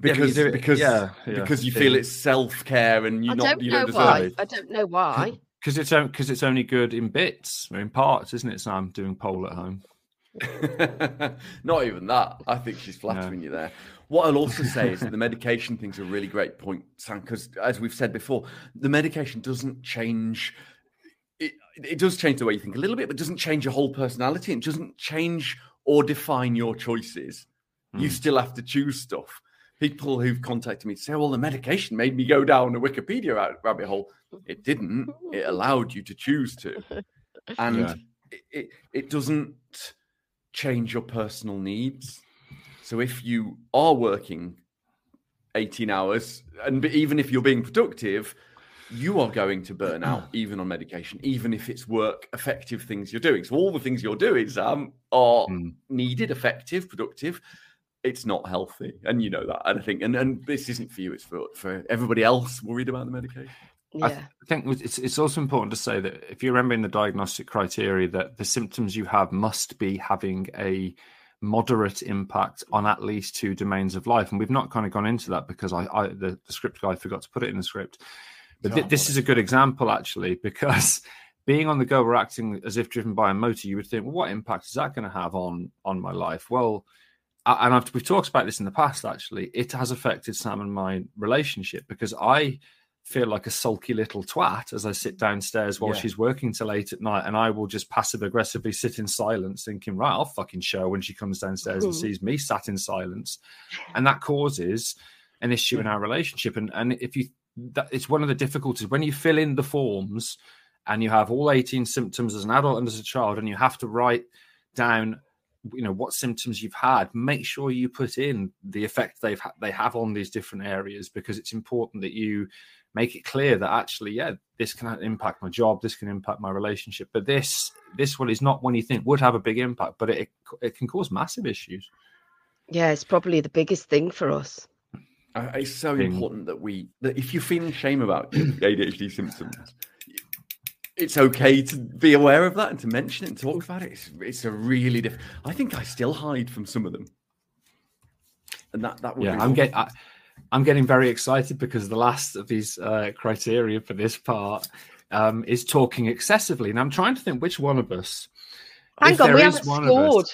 because do it- because yeah, yeah, because you yeah. feel it's self care and you I not don't you know don't why. deserve it. I don't know why. Because it's because it's only good in bits or in parts, isn't it? Sam doing pole at home. not even that. I think she's flattering you there. What I'll also say is that the medication thing's a really great point, Sam, because as we've said before, the medication doesn't change. It, it does change the way you think a little bit, but doesn't change your whole personality. It doesn't change or define your choices. You Mm. still have to choose stuff. People who've contacted me say, "Well, the medication made me go down a Wikipedia rabbit hole." It didn't. It allowed you to choose to, and Yeah. it, it it doesn't change your personal needs. So if you are working 18 hours, and even if you're being productive, you are going to burn out even on medication, even if it's work effective things you're doing. So all the things you're doing, Sam, are Mm. needed, effective, productive. It's not healthy, and you know that. And I think, and, and this isn't for you; it's for for everybody else worried about the medication. I Yeah. th- think it's it's also important to say that if you remember in the diagnostic criteria that the symptoms you have must be having a moderate impact on at least two domains of life, and we've not kind of gone into that because I, I the, the script guy forgot to put it in the script. But thi- Oh, this is a good example actually because being on the go or acting as if driven by a motor, you would think, well, what impact is that going to have on on my life? Well, a- and I've, we've talked about this in the past. Actually, it has affected Sam and my relationship because I feel like a sulky little twat as I sit downstairs while Yeah. she's working till late at night, and I will just passive aggressively sit in silence, thinking, right, I'll fucking show when she comes downstairs and Mhm. sees me sat in silence, and that causes an issue in our relationship. And and if you that it's one of the difficulties when you fill in the forms and you have all 18 symptoms as an adult and as a child and you have to write down you know what symptoms you've had make sure you put in the effect they've ha- they have on these different areas because it's important that you make it clear that actually yeah this can impact my job this can impact my relationship but this this one is not one you think would have a big impact but it it can cause massive issues Yeah, it's probably the biggest thing for us. Uh, It's so Thing. important that we that if you're feeling shame about ADHD symptoms, it's okay to be aware of that and to mention it and talk about it. It's, it's a really different. I think I still hide from some of them, and that that would yeah, be I'm one. getting. I'm getting very excited because the last of these uh, criteria for this part um, is talking excessively, and I'm trying to think which one of us. Hang if on, we haven't one of us- scored.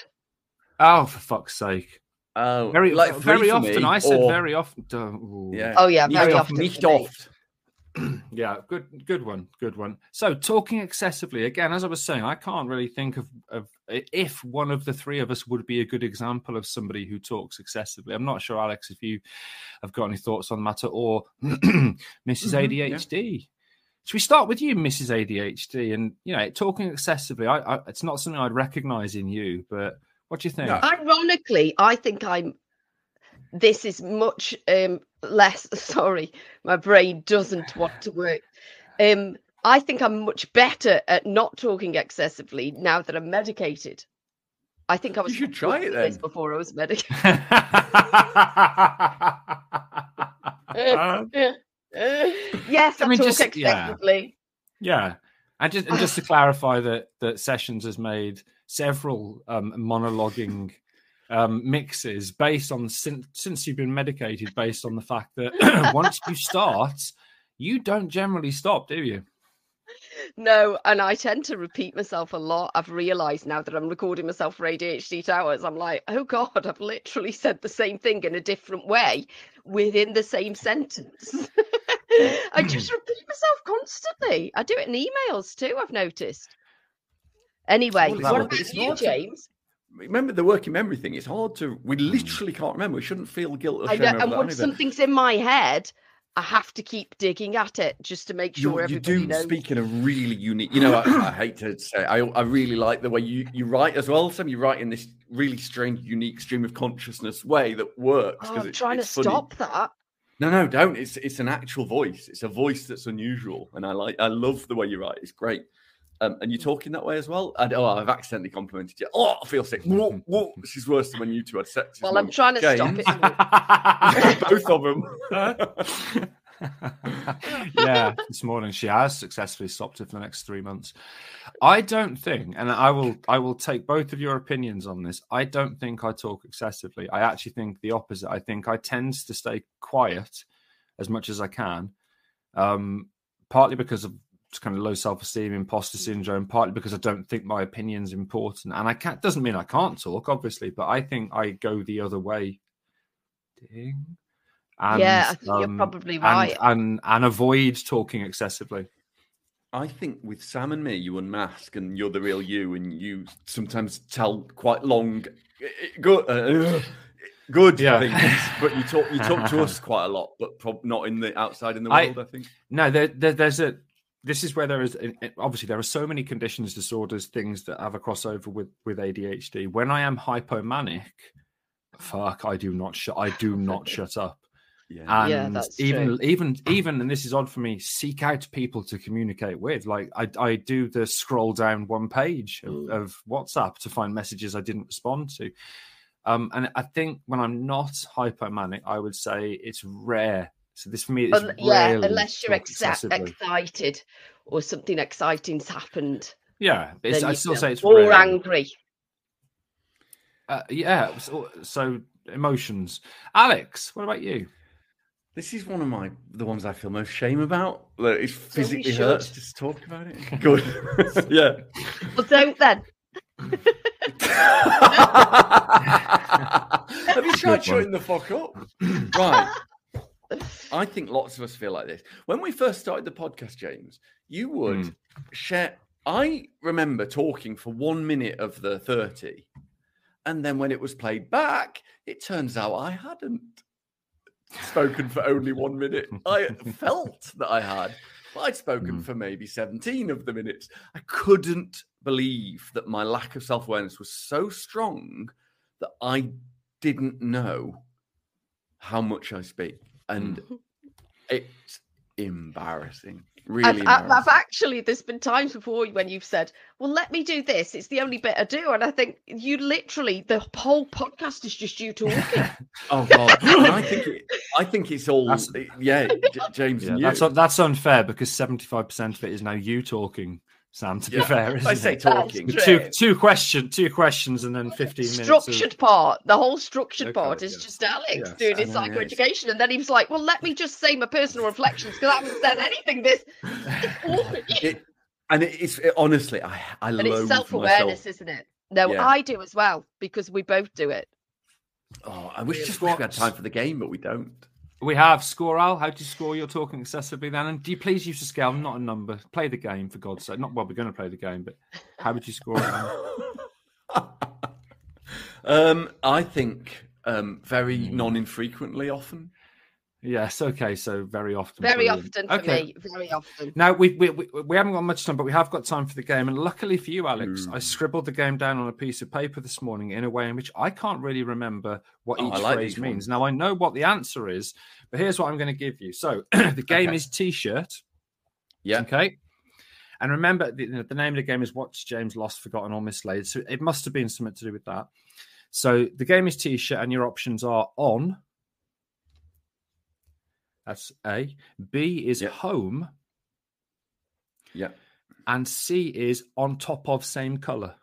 Oh, for fuck's sake! Oh, Very, like very often. me, I said or- very often. ooh. Yeah. Oh yeah, Nicht very oft, often. Nicht oft. Yeah, good, good one, good one. So, talking excessively again, as I was saying, I can't really think of, of if one of the three of us would be a good example of somebody who talks excessively. I'm not sure, Alex, if you have got any thoughts on the matter, or Mrs. Mhm, yeah. ADHD. Should we start with you, Mrs. ADHD? And you know, talking excessively, I, I, it's not something I'd recognise in you, but what do you think? No. Ironically, I think I'm. This is much um, less. Sorry, my brain doesn't want to work. Um, I think I'm much better at not talking excessively now that I'm medicated. I think I was. You should try it this then. before I was medicated. Uh, yes, I, I mean, talk just- yeah. excessively. Yeah, and just and just to clarify that that Sessionz has made several um, monologuing um, mixes based on since since you've been medicated, based on the fact that once you start, you don't generally stop, do you? No, and I tend to repeat myself a lot. I've realised now that I'm recording myself for ADHD Towers. I'm like, oh God, I've literally said the same thing in a different way within the same sentence. I just repeat myself constantly. I do it in emails too, I've noticed. Anyway, Well, what about you, James? Remember the working memory thing. It's hard to. We hmm. literally can't remember. We shouldn't feel guilt or I shame know, and once something's in my head, I have to keep digging at it just to make sure You, you everybody do knows. speak in a really unique. You know, I, I hate to say, I, I really like the way you, you write as well. Sam, you write in this really strange, unique stream of consciousness way that works. Oh, 'cause I'm it- trying to funny. stop that. No, no, don't. It's it's an actual voice. It's a voice that's unusual, and I like. I love the way you write. It's great. Um, and you're talking that way as well. And, oh, I've accidentally complimented you. Oh, I feel sick. Whoa, whoa. This is worse than when you two had sex. Well, I'm trying to James. stop it. Both of them. yeah, this morning she has successfully stopped it for the next three months. I don't think, and I will, I will take both of your opinions on this. I don't think I talk excessively. I actually think the opposite. I think I tend to stay quiet as much as I can, um, partly because of just kind of low self-esteem, imposter syndrome, partly because I don't think my opinion's important. And I can't doesn't mean I can't talk, obviously, but I think I go the other way. Ding. And, yeah, I think you're um, probably right. and and avoid talking excessively. I think with Sam and me, you unmask and you're the real you, and you sometimes tell quite long, good, uh, good Yeah. things. But you talk, you talk to us quite a lot, but prob- not in the outside in the I- world. I, think. No, there, there, there's a. This is where there is obviously there are so many conditions, disorders, things that have a crossover with with ADHD. When I am hypomanic, fuck, I do not shut. I do not shut up. Yeah, and Yeah, that's even true. even even and this is odd for me seek out people to communicate with like i i do the scroll down one page of, Mm. of whatsapp to find messages i didn't respond to um and i think when i'm not hypomanic i would say it's rare so this for me is Un- yeah, rarely unless you're talk exa- excited or something exciting's happened. yeah it's, i still feel- say it's or rare. angry. Uh, yeah so, so emotions alex what about you this is one of my the ones I feel most shame about. That it physically should. hurts just to talk about it. Good, yeah. Well, don't then. Have you tried Good shutting the fuck up? Right. I think lots of us feel like this. When we first started the podcast, James, you would Hmm. share. I remember talking for one minute of the 30. And then when it was played back, it turns out I hadn't spoken for only one minute. I felt that I had, but I'd spoken Hmm. for maybe 17 of the minutes. I couldn't believe that my lack of self awareness was so strong that I didn't know how much I speak. And mm. it's embarrassing. Really I've, I've, I've actually, there's been times before when you've said, Well, let me do this. It's the only bit I do. And I think you literally, the whole podcast is just you talking. Oh god! And I think it, I think it's all That's- yeah, J- James yeah, and you. that's that's unfair because 75% of it is now you talking Sam. To Yeah. be fair, isn't I say it? talking. Two two question two questions and then fifteen minutes. of- structured part, the whole structured Okay, part is yes. just Alex Yes, doing his I know, psychoeducation. And then he was like, Well, let me just say my personal reflections because I haven't said anything this. It, and it, it's it, honestly, I I and it's self awareness, isn't it? No, Yeah. I do as well because we both do it. Oh, I wish just we had time for the game, but we don't. We have score Al. How do you score? You're talking excessively then. And do you please use a scale, not a number? Play the game for God's sake. Not well, we're going to play the game, but how would you score um, I think um, very Hmm. non-infrequently often. Yes, okay. So very often. Very brilliant. often for Okay. me. Very often. Now we, we we we haven't got much time, but we have got time for the game. And luckily for you, Alex, I Mm. scribbled the game down on a piece of paper this morning in a way in which I can't really remember what Oh, each like phrase means. ones. Now I know what the answer is, but here's what I'm going to give you. So the game Okay. is T-shirt. Yeah. Okay. And remember, the, the name of the game is What's James Lost, Forgotten, or Mislaid. So it must have been something to do with that. So the game is T-shirt, and your options are on. That's A. B is Yep. home, Yeah. and C is on top of same color.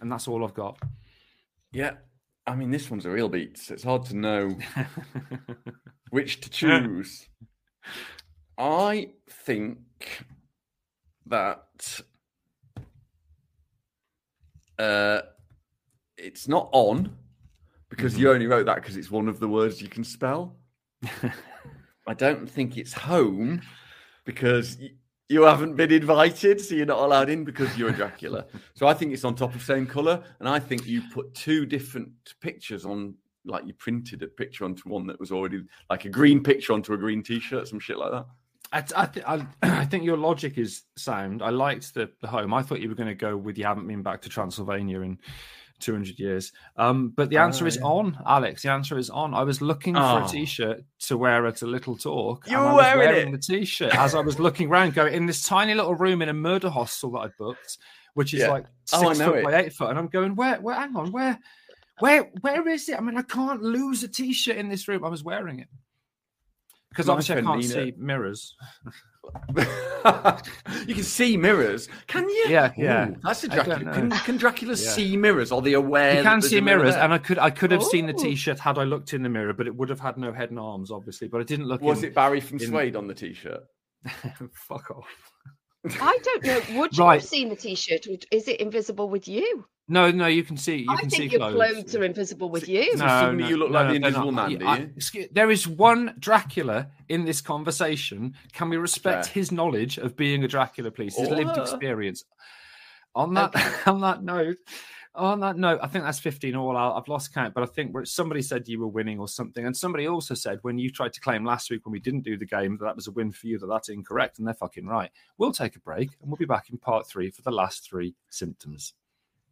And that's all I've got. Yeah. I mean, this one's a real beat. so It's hard to know which to choose. I think that uh, it's not on because you only wrote that because it's one of the words you can spell. I don't think it's home because y- you haven't been invited, so you're not allowed in because you're a Dracula. so I think it's on top of same color, and I think you put two different pictures on, like you printed a picture onto one that was already like a green picture onto a green T-shirt, some shit like that. I, I, th- I, I think your logic is sound. I liked the, the home. I thought you were going to go with you haven't been back to Transylvania in 200 years. Um, but the answer Oh, is yeah. on, Alex. The answer is on. I was looking for Oh. a t-shirt to wear at a little talk. You were wearing wearing the t-shirt as I was looking around, going in this tiny little room in a murder hostel that I booked, which is Yeah. like Oh, six know foot it. by eight foot. And I'm going, where, where, hang on, where, where, where is it? I mean, I can't lose a t-shirt in this room. I was wearing it. Because obviously I can't see mirrors. you can see mirrors, can you? Yeah, yeah. Ooh, that's a I don't Dracula. Can, can Dracula Yeah. see mirrors? Are they aware? You can see a mirror mirrors, and I could I could have seen the Oh. t-shirt had I looked in the mirror, but it would have had no head and arms, obviously. But I didn't look. was in... it Barry from in- Suede on the T-shirt? Fuck off. I don't know. Would you Right. have seen the t-shirt? Is it invisible with you? No, no, you can see. You I can think see your clothes. clothes are invisible with you. So suddenly you look like the Invisible. Man, do I- excuse- there is one Dracula in this conversation. Can we respect Fair. his knowledge of being a Dracula, please? His lived Oh. experience. On that, on that note, on that note, I think that's fifteen all out. I've lost count, but I think somebody said you were winning or something, and somebody also said when you tried to claim last week when we didn't do the game that that was a win for you. That that's incorrect, and they're fucking right. We'll take a break, and we'll be back in part three for the last three symptoms.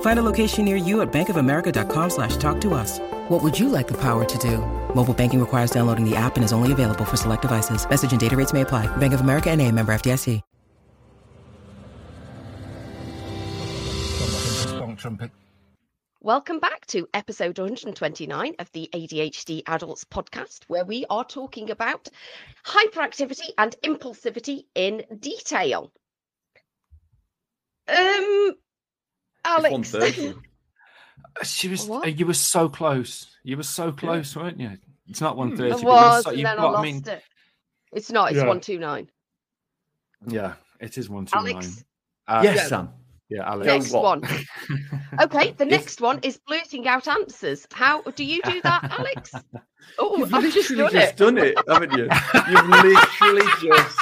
Find a location near you at bankofamerica.com slash talk to us. What would you like the power to do? Mobile banking requires downloading the app and is only available for select devices. Message and data rates may apply. Bank of America and a member FDIC. Welcome back to episode 129 of the ADHD Adults podcast, where we are talking about hyperactivity and impulsivity in detail. Um, Alex, 1:30. She was. What? uh, You were so close. You were so close, weren't you? It's not one I thirty. was, so, and you've then I lost I mean, it. It's not. It's Yeah. 129. yeah, it is one two nine. Alex, Uh, yes, go. Sam. yeah, Alex. next one. Okay, the next one is blurting out answers. How do you do that, Alex? Oh, You've I've just literally done just it. done it, haven't you? You've literally just.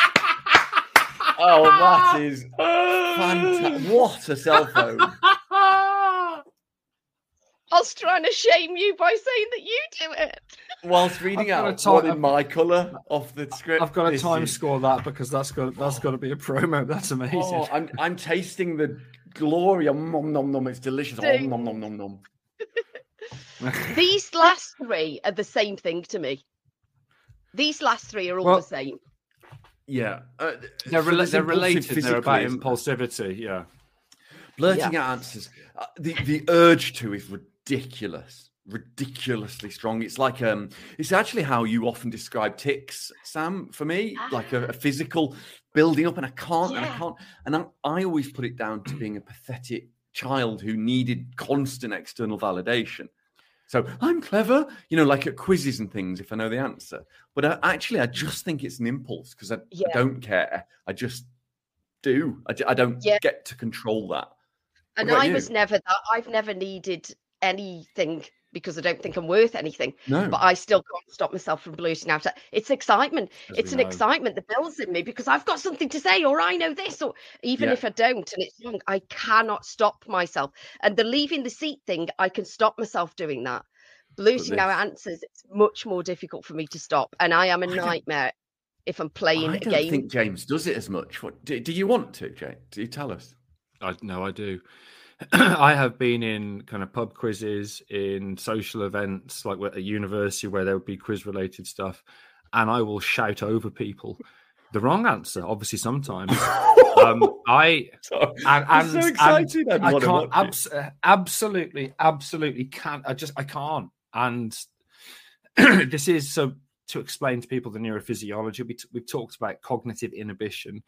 Oh, that is fantastic! What a cell phone! I was trying to shame you by saying that you do it. Whilst reading I've got a out ti- one in my colour off the script. I've got to time is- score that because that's got that's got to be a promo. That's amazing. Oh, I'm I'm tasting the glory. Om nom nom nom. It's delicious. Om Ding. nom nom nom nom. These last three are the same thing to me. These last three are all Well, the same. Yeah, uh, They're, rela- they're related. They're about impulsivity. Yeah. Blurting out answers. Uh, the the urge to is ridiculous, ridiculously strong. It's like um, it's actually how you often describe tics, Sam. For me, like a, a physical building up, and I can't, and I can't, and I, I always put it down to being a pathetic child who needed constant external validation. So I'm clever, you know, like at quizzes and things, if I know the answer. But I, actually, I just think it's an impulse because I, Yeah. I don't care. I just do. I, I don't Yeah. get to control that. And I you? was never that. I've never needed anything because I don't think I'm worth anything. No. But I still can't stop myself from blurting out. It's excitement. As it's an know. excitement that builds in me because I've got something to say, or I know this, or even Yeah. if I don't and it's wrong, I cannot stop myself. And the leaving the seat thing, I can stop myself doing that. Blurting out answers, it's much more difficult for me to stop. And I am a I nightmare if I'm playing I a don't think James does it as much. What do, do you want to, James? Do you tell us? I no, I do. I have been in kind of pub quizzes, in social events like at university where there would be quiz related stuff, and I will shout over people the wrong answer. Obviously, sometimes um, I So- and, I'm and so excited. I'd I can't abs- absolutely, absolutely can't. I just I can't. And this is so to explain to people the neurophysiology. We t- we've talked about cognitive inhibition,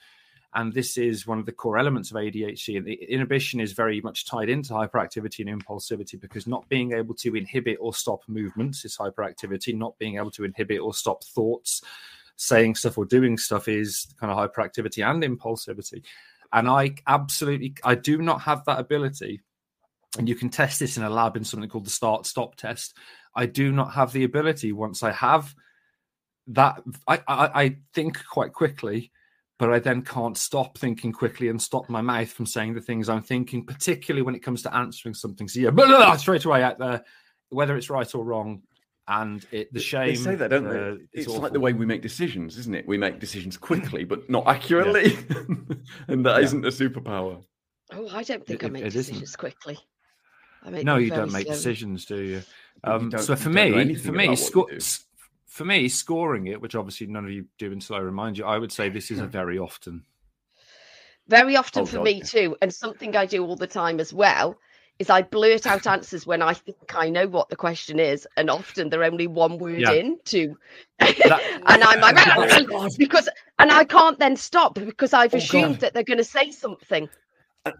and this is one of the core elements of ADHD. And the inhibition is very much tied into hyperactivity and impulsivity because not being able to inhibit or stop movements is hyperactivity. Not being able to inhibit or stop thoughts, saying stuff or doing stuff is kind of hyperactivity and impulsivity. And I absolutely, I do not have that ability. And you can test this in a lab in something called the start stop test. I do not have the ability once I have that. I, I, I think quite quickly, but I then can't stop thinking quickly and stop my mouth from saying the things I'm thinking, particularly when it comes to answering something. So yeah, blah, blah, blah, straight away out there, whether it's right or wrong. And it, the shame. They say that, don't uh, they? it's It's like the way we make decisions, isn't it? We make decisions quickly, but not accurately, and that Yeah. not a superpower. Oh, I don't think I It- make it isn't. decisions quickly. I make No, you don't make slowly. decisions, do you? But you Um, so for don't me, for me, about sco- do. s- for me, scoring it, which obviously none of you do until I remind you, I would say this is a very often. Very often Oh, for God, me too, and something I do all the time as well is I blurt out answers when I think I know what the question is, and often they're only one word Yeah. in to, That- and I'm like oh, God. because, and I can't then stop because I've Oh, assumed God. that they're going to say something.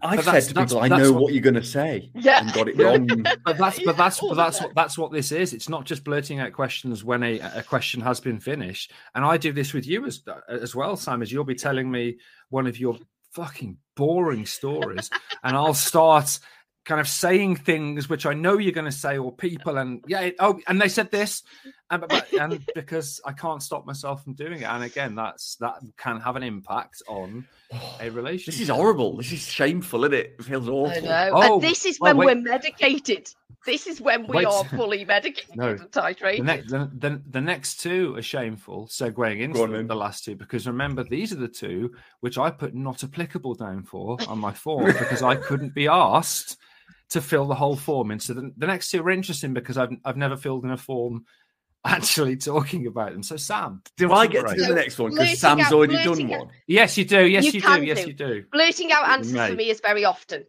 And I've said that's- to people, I know what- what you're going to say, Yeah. and got it wrong. But that's but that's but that's what that's what this is. It's not just blurting out questions when a, a question has been finished. And I do this with you as as well, Sam. As you'll be telling me one of your fucking boring stories, and I'll start kind of saying things which I know you're going to say, or people, and yeah, it- oh, and they said this, and, but, and because I can't stop myself from doing it, and again, that's that can have an impact on a relationship. This is horrible. This is shameful, isn't it? It feels awful. I know. Oh, and this is well, when wait. we're medicated. This is when we Wait. are fully medicated No. and titrated. The next, the, the, the next two are shameful, segueing into on the, the last two, because remember, these are the two which I put not applicable down for on my form because I couldn't be asked to fill the whole form in. So the, the next two are interesting because I've, I've never filled in a form actually talking about them. So, Sam, Do I get to do the next one? Because Sam's out- already done out- one. Yes, you do. Yes, You you, can do. Yes, you do. Blurting out answers Mate. for me is very often.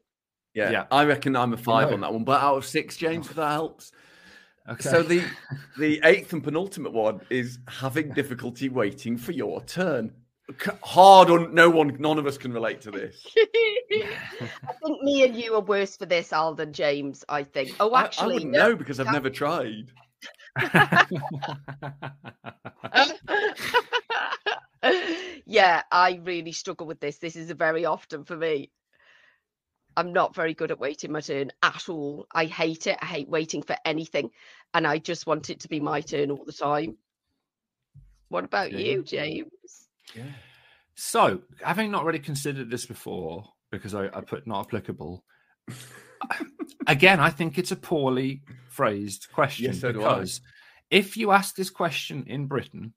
Yeah, Yeah. I reckon I'm a five No. on that one, but out of six, James, if that helps. Okay. So the the eighth and penultimate one is having difficulty waiting for your turn. Hard on no one, none of us can relate to this. I think me and you are worse for this, Al, than James. I think. Oh, I- I, wouldn't no. know because I've that- never tried. yeah, I really struggle with this. This is a very often for me. I'm not very good at waiting my turn at all. I hate it. I hate waiting for anything, and I just want it to be my turn all the time. What about Yeah. you, James? Yeah. So, having not really considered this before, because I, I put not applicable, again, I think it's a poorly phrased question Yes, so because if you ask this question in Britain,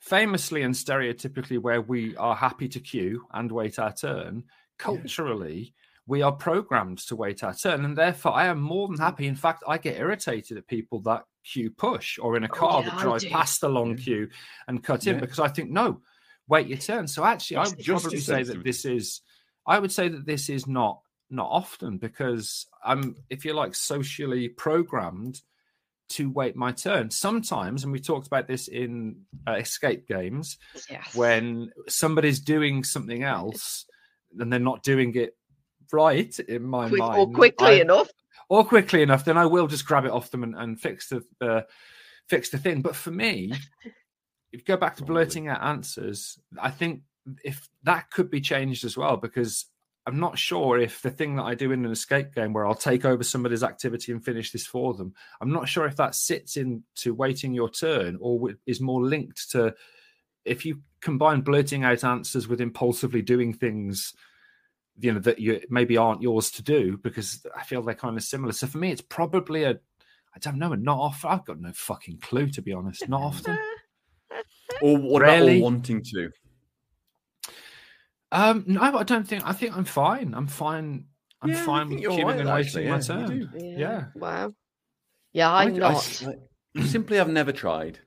famously and stereotypically, where we are happy to queue and wait our turn, culturally, we are programmed to wait our turn, and therefore I am more than happy. In fact, I get irritated at people that queue push or in a car Oh, yeah, that I drive past the long queue and cut in Yeah. because I think no, wait your turn. So actually, I would probably say that this is, I would say that this is not not often because I'm, if you're like socially programmed to wait my turn. Sometimes, and we talked about this in uh, escape games, Yes. when somebody's doing something else and they're not doing it right in my Quick, mind or quickly I- enough. or quickly enough, then I will just grab it off them and, and fix the uh, fix the thing. But for me, if you go back to Probably. blurting out answers, I think if that could be changed as well, because I'm not sure if the thing that I do in an escape game where I'll take over somebody's activity and finish this for them, I'm not sure if that sits into waiting your turn or is more linked to if you combine blurting out answers with impulsively doing things you know that you maybe aren't yours to do because I feel they're kind of similar. So for me, it's probably a I don't know, a not often. I've got no fucking clue to be honest. Not often. Or what Rarely. about all wanting to? Um, no, I don't think. I think I'm fine. I'm fine. I'm Yeah, fine think with you're queuing right, and actually, waiting my yeah, you turn. do. Yeah. Wow. Yeah, I'm I- I- not. I simply have never tried.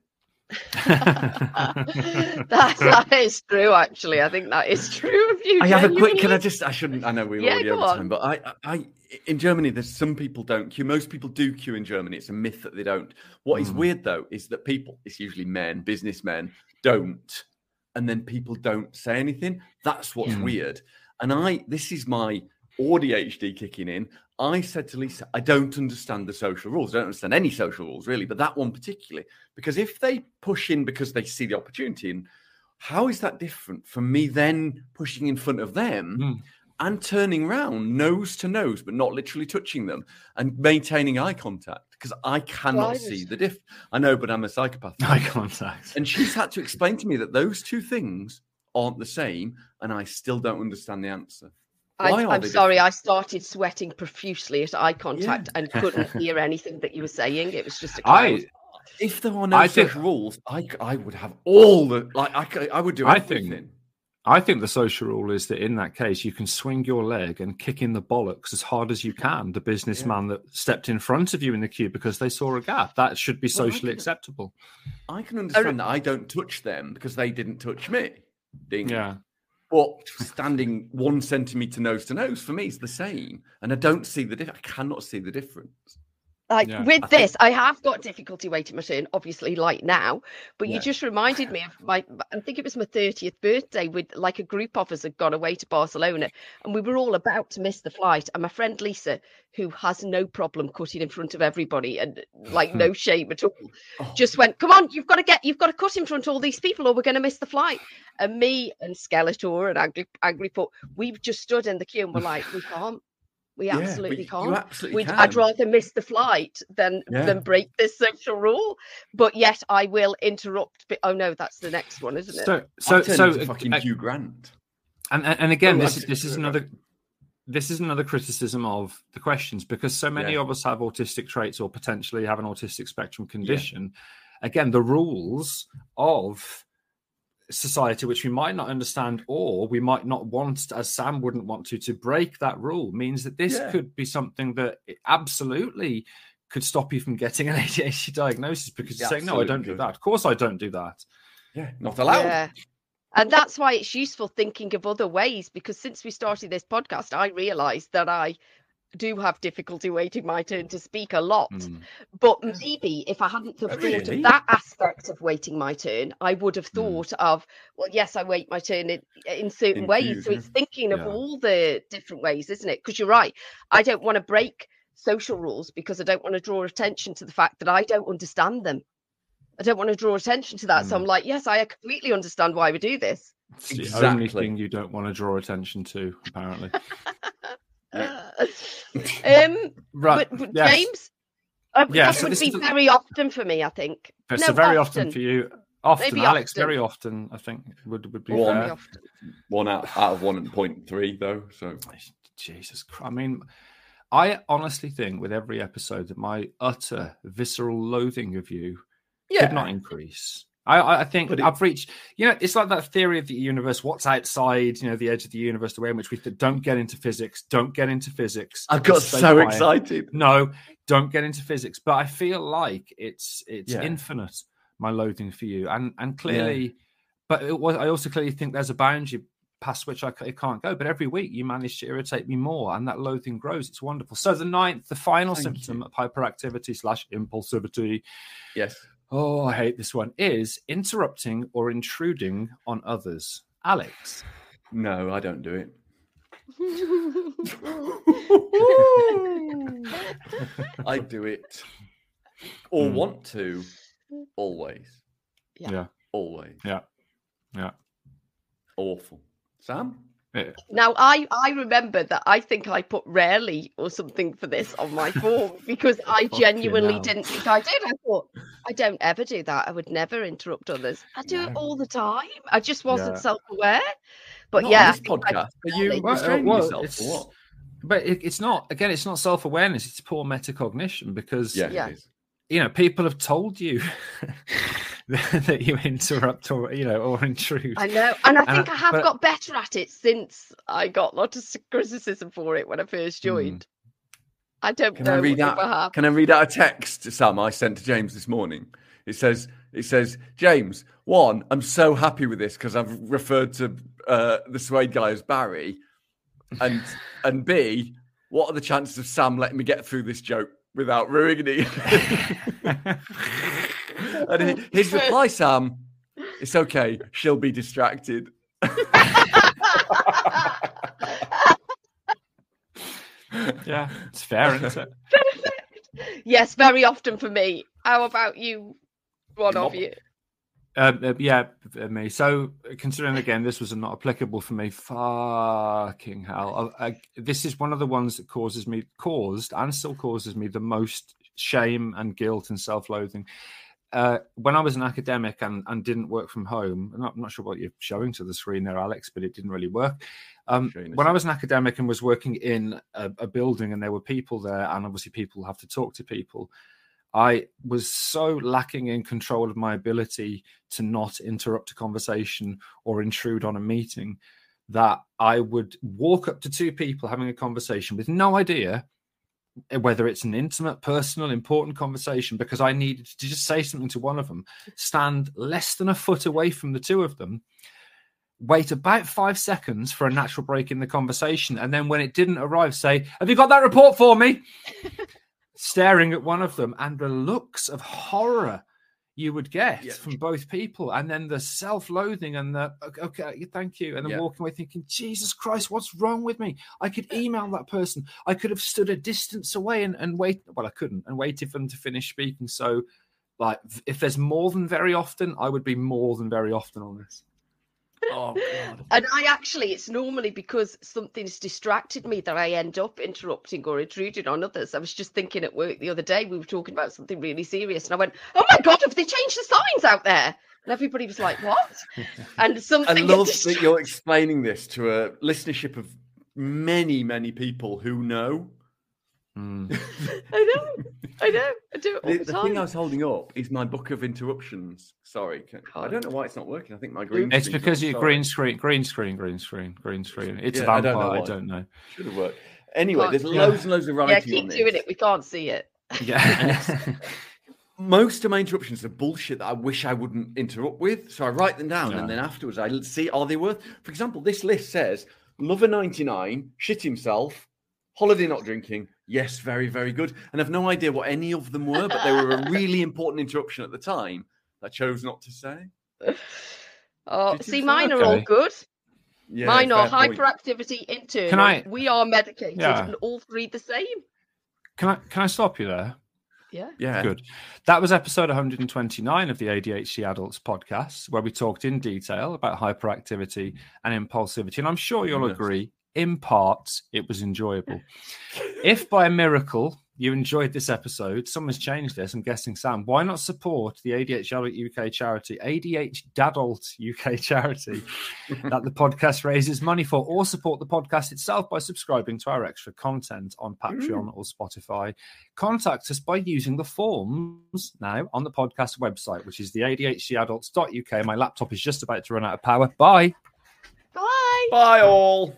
that, that is true, actually. I think that is true of you. I have a quick. Can I just? I shouldn't. I know we were Yeah, already over on. time, but I, I, in Germany, there's some people don't queue. Most people do queue in Germany. It's a myth that they don't. What is Mm. weird though is that people, it's usually men, businessmen, don't, and then people don't say anything. That's what's Mm. weird. And I, this is my ADHD kicking in. I said to Lisa, I don't understand the social rules. I don't understand any social rules really, but that one particularly, because if they push in because they see the opportunity, and how is that different from me then pushing in front of them Mm. and turning round nose to nose, but not literally touching them and maintaining eye contact? Because I cannot I see just- the diff. I know, but I'm a psychopath. Eye contact. And she's had to explain to me that those two things aren't the same, and I still don't understand the answer. I, Why are I'm sorry, different? I started sweating profusely at eye contact and couldn't hear anything that you were saying. It was just a cloud. I If there were no I think- social rules, I, c- I would have all the like. I I would do I think- everything. I think the social rule is that in that case you can swing your leg and kick in the bollocks as hard as you can the businessman that stepped in front of you in the queue because they saw a gap. That should be Well, I socially can- acceptable. I can oh, understand that I don't touch them because they didn't touch me. Ding. Yeah. But standing one centimeter nose to nose for me is the same, and I don't see the difference. I cannot see the difference. Like Yeah, with I think- this, I have got difficulty waiting my turn, obviously, like now. But Yeah. you just reminded me of my, I think it was my 30th birthday with like a group of us had gone away to Barcelona and we were all about to miss the flight. And my friend Lisa, who has no problem cutting in front of everybody and like no shame at all, Oh, just went, Come on, you've got to get, you've got to cut in front of all these people or we're going to miss the flight. And me and Skeletor and Angry, Angry Foot, we've just stood in the queue and we're like, We can't. We yeah, absolutely but can't. You absolutely We'd, can. I'd rather miss the flight than Yeah. than break this social rule. But yet I will interrupt. But, oh no, that's the next one, isn't it? So I so so uh, fucking uh, Hugh Grant. and and and again Oh, this is this is another this is another criticism of the questions because so many Yeah. of us have autistic traits or potentially have an autistic spectrum condition again the rules of society which we might not understand or we might not want as sam wouldn't want to to break that rule means that this Yeah. could be something that absolutely could stop you from getting an adhd diagnosis because you're Yeah, saying no i don't absolutely do that of course i don't do that Yeah, not allowed. Yeah. And that's why it's useful thinking of other ways because since we started this podcast, I realized that I do have difficulty waiting my turn to speak a lot. Mm. But maybe if I hadn't have Oh, thought really? of that aspect of waiting my turn, I would have Mm. thought of, well, yes, I wait my turn in, in certain In ways. queues, so it's thinking of Yeah. all the different ways, isn't it? Because you're right. I don't want to break social rules because I don't want to draw attention to the fact that I don't understand them. I don't want to draw attention to that. So Mm. I'm like, yes, I completely understand why we do this. it's the only thing you don't want to draw attention to apparently um, right but, but yes. James, uh, Yeah, that so would this be is a- very often for me, I think. But no, so very often. for you. Often, Maybe Alex, often. very often, I think would would be One. Fair. One out, out of one and point three though. So Jesus Christ. I mean, I honestly think with every episode that my utter visceral loathing of you yeah, could not increase. I, I think it- I've reached. You know, it's like that theory of the universe. What's outside? You know, the edge of the universe. The way in which we don't get into physics. Don't get into physics. I got so quiet. excited. No, don't get into physics. But I feel like it's it's Yeah. infinite. My loathing for you, and and clearly, but it was, I also clearly think there's a boundary past which I it can't go. But every week you manage to irritate me more, and that loathing grows. It's wonderful. So the ninth, the final Thank symptom you. of hyperactivity slash impulsivity Yes. Oh, I hate this one. Is interrupting or intruding on others. Alex. No, I don't do it. I do it or Hmm. want to always. Yeah. Yeah. Always. Yeah. Yeah. Awful. Sam? Yeah. Now I I remember that I think I put rarely or something for this on my form because I genuinely didn't think I did. I thought I don't ever do that. I would never interrupt others. I do it all the time. I just wasn't Yeah. self-aware. But Not yeah, this podcast. Are you Well, restraining well, yourself it's- or what? But it, it's not, again, it's not self awareness, it's poor metacognition because, Yeah, Yeah. It is. you know, people have told you that you interrupt or, you know, or intrude. I know, and I And I- think I have but- got better at it since I got lots of criticism for it when I first Hmm. joined. I don't Can know I read what out? will. Can I read out a text, Sam? I sent to James this morning. It says, "It says, James, one, I'm so happy with this because I've referred to uh, the Suede guy as Barry, and and B, what are the chances of Sam letting me get through this joke without ruining it?" and hi- his reply, Sam, "It's okay. She'll be distracted." yeah, it's fair, isn't it? yes, very often for me. How about you? One of you. Um, uh, yeah, uh, me. So, considering again, this was not applicable for me. Fucking hell! I, I, this is one of the ones that causes me, caused, and still causes me the most shame and guilt and self-loathing. Uh, when I was an academic and, and didn't work from home, I'm not, I'm not sure what you're showing to the screen there, Alex, but it didn't really work. Um, Show you in a when I was an academic and was working in a, a building and there were people there, and obviously people have to talk to people, I was so lacking in control of my ability to not interrupt a conversation or intrude on a meeting that I would walk up to two people having a conversation with no idea whether it's an intimate, personal, important conversation because I needed to just say something to one of them, stand less than a foot away from the two of them, wait about five seconds for a natural break in the conversation, and then when it didn't arrive, say, Have you got that report for me? Staring at one of them, and the looks of horror you would get Yeah. from both people, and then the self loathing and the "Okay, okay, thank you, and then Yeah. walking away thinking, Jesus Christ, what's wrong with me? I could email that person. I could have stood a distance away and, and wait. Well, I couldn't, and waited for them to finish speaking. So, like, if there's more than very often, I would be more than very often on this. Oh God! And I actually, it's normally because something's distracted me that I end up interrupting or intruding on others. I was just thinking at work the other day, we were talking about something really serious, and I went, Oh my God, have they changed the signs out there? And everybody was like, What? And something. I something. love had that you're explaining this to a listenership of many, many people who know. Mm. I know, I know, I do it all The, the, the thing I was holding up is my book of interruptions. Sorry, I don't know why it's not working. I think my green. It's because on, you sorry. green screen, green screen, green screen, green screen. It's Yeah, a I don't vampire. know I don't know. should have worked. Anyway, Can't there's do loads and loads of writing Yeah, on keep this. doing it. We can't see it. Yeah. Most of my interruptions are bullshit that I wish I wouldn't interrupt with. So I write them down Yeah. and then afterwards I see are they worth. For example, this list says Lover 99, shit himself, holiday not drinking. Yes, very, very good. And I've no idea what any of them were, but they were a really important interruption at the time. I chose not to say. Oh, see, say- mine are all good. Yeah, Mine are fair point. hyperactivity, internal. I- We are medicated, Yeah. and all three the same. can I can I stop you there? Yeah. Yeah. Good. That was episode 129 of the ADHD Adults podcast, where we talked in detail about hyperactivity and impulsivity. And I'm sure you'll Yes. agree, in parts, it was enjoyable. if by a miracle you enjoyed this episode, someone's changed this. I'm guessing Sam. Why not support the ADH Adult UK charity, ADH Dadult UK charity, that the podcast raises money for, or support the podcast itself by subscribing to our extra content on Patreon mm. or Spotify? Contact us by using the forms now on the podcast website, which is the ADHDadults.uk. My laptop is just about to run out of power. Bye. Bye. Bye all.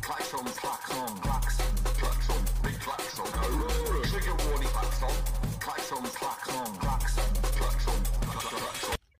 Klaxon, klaxon.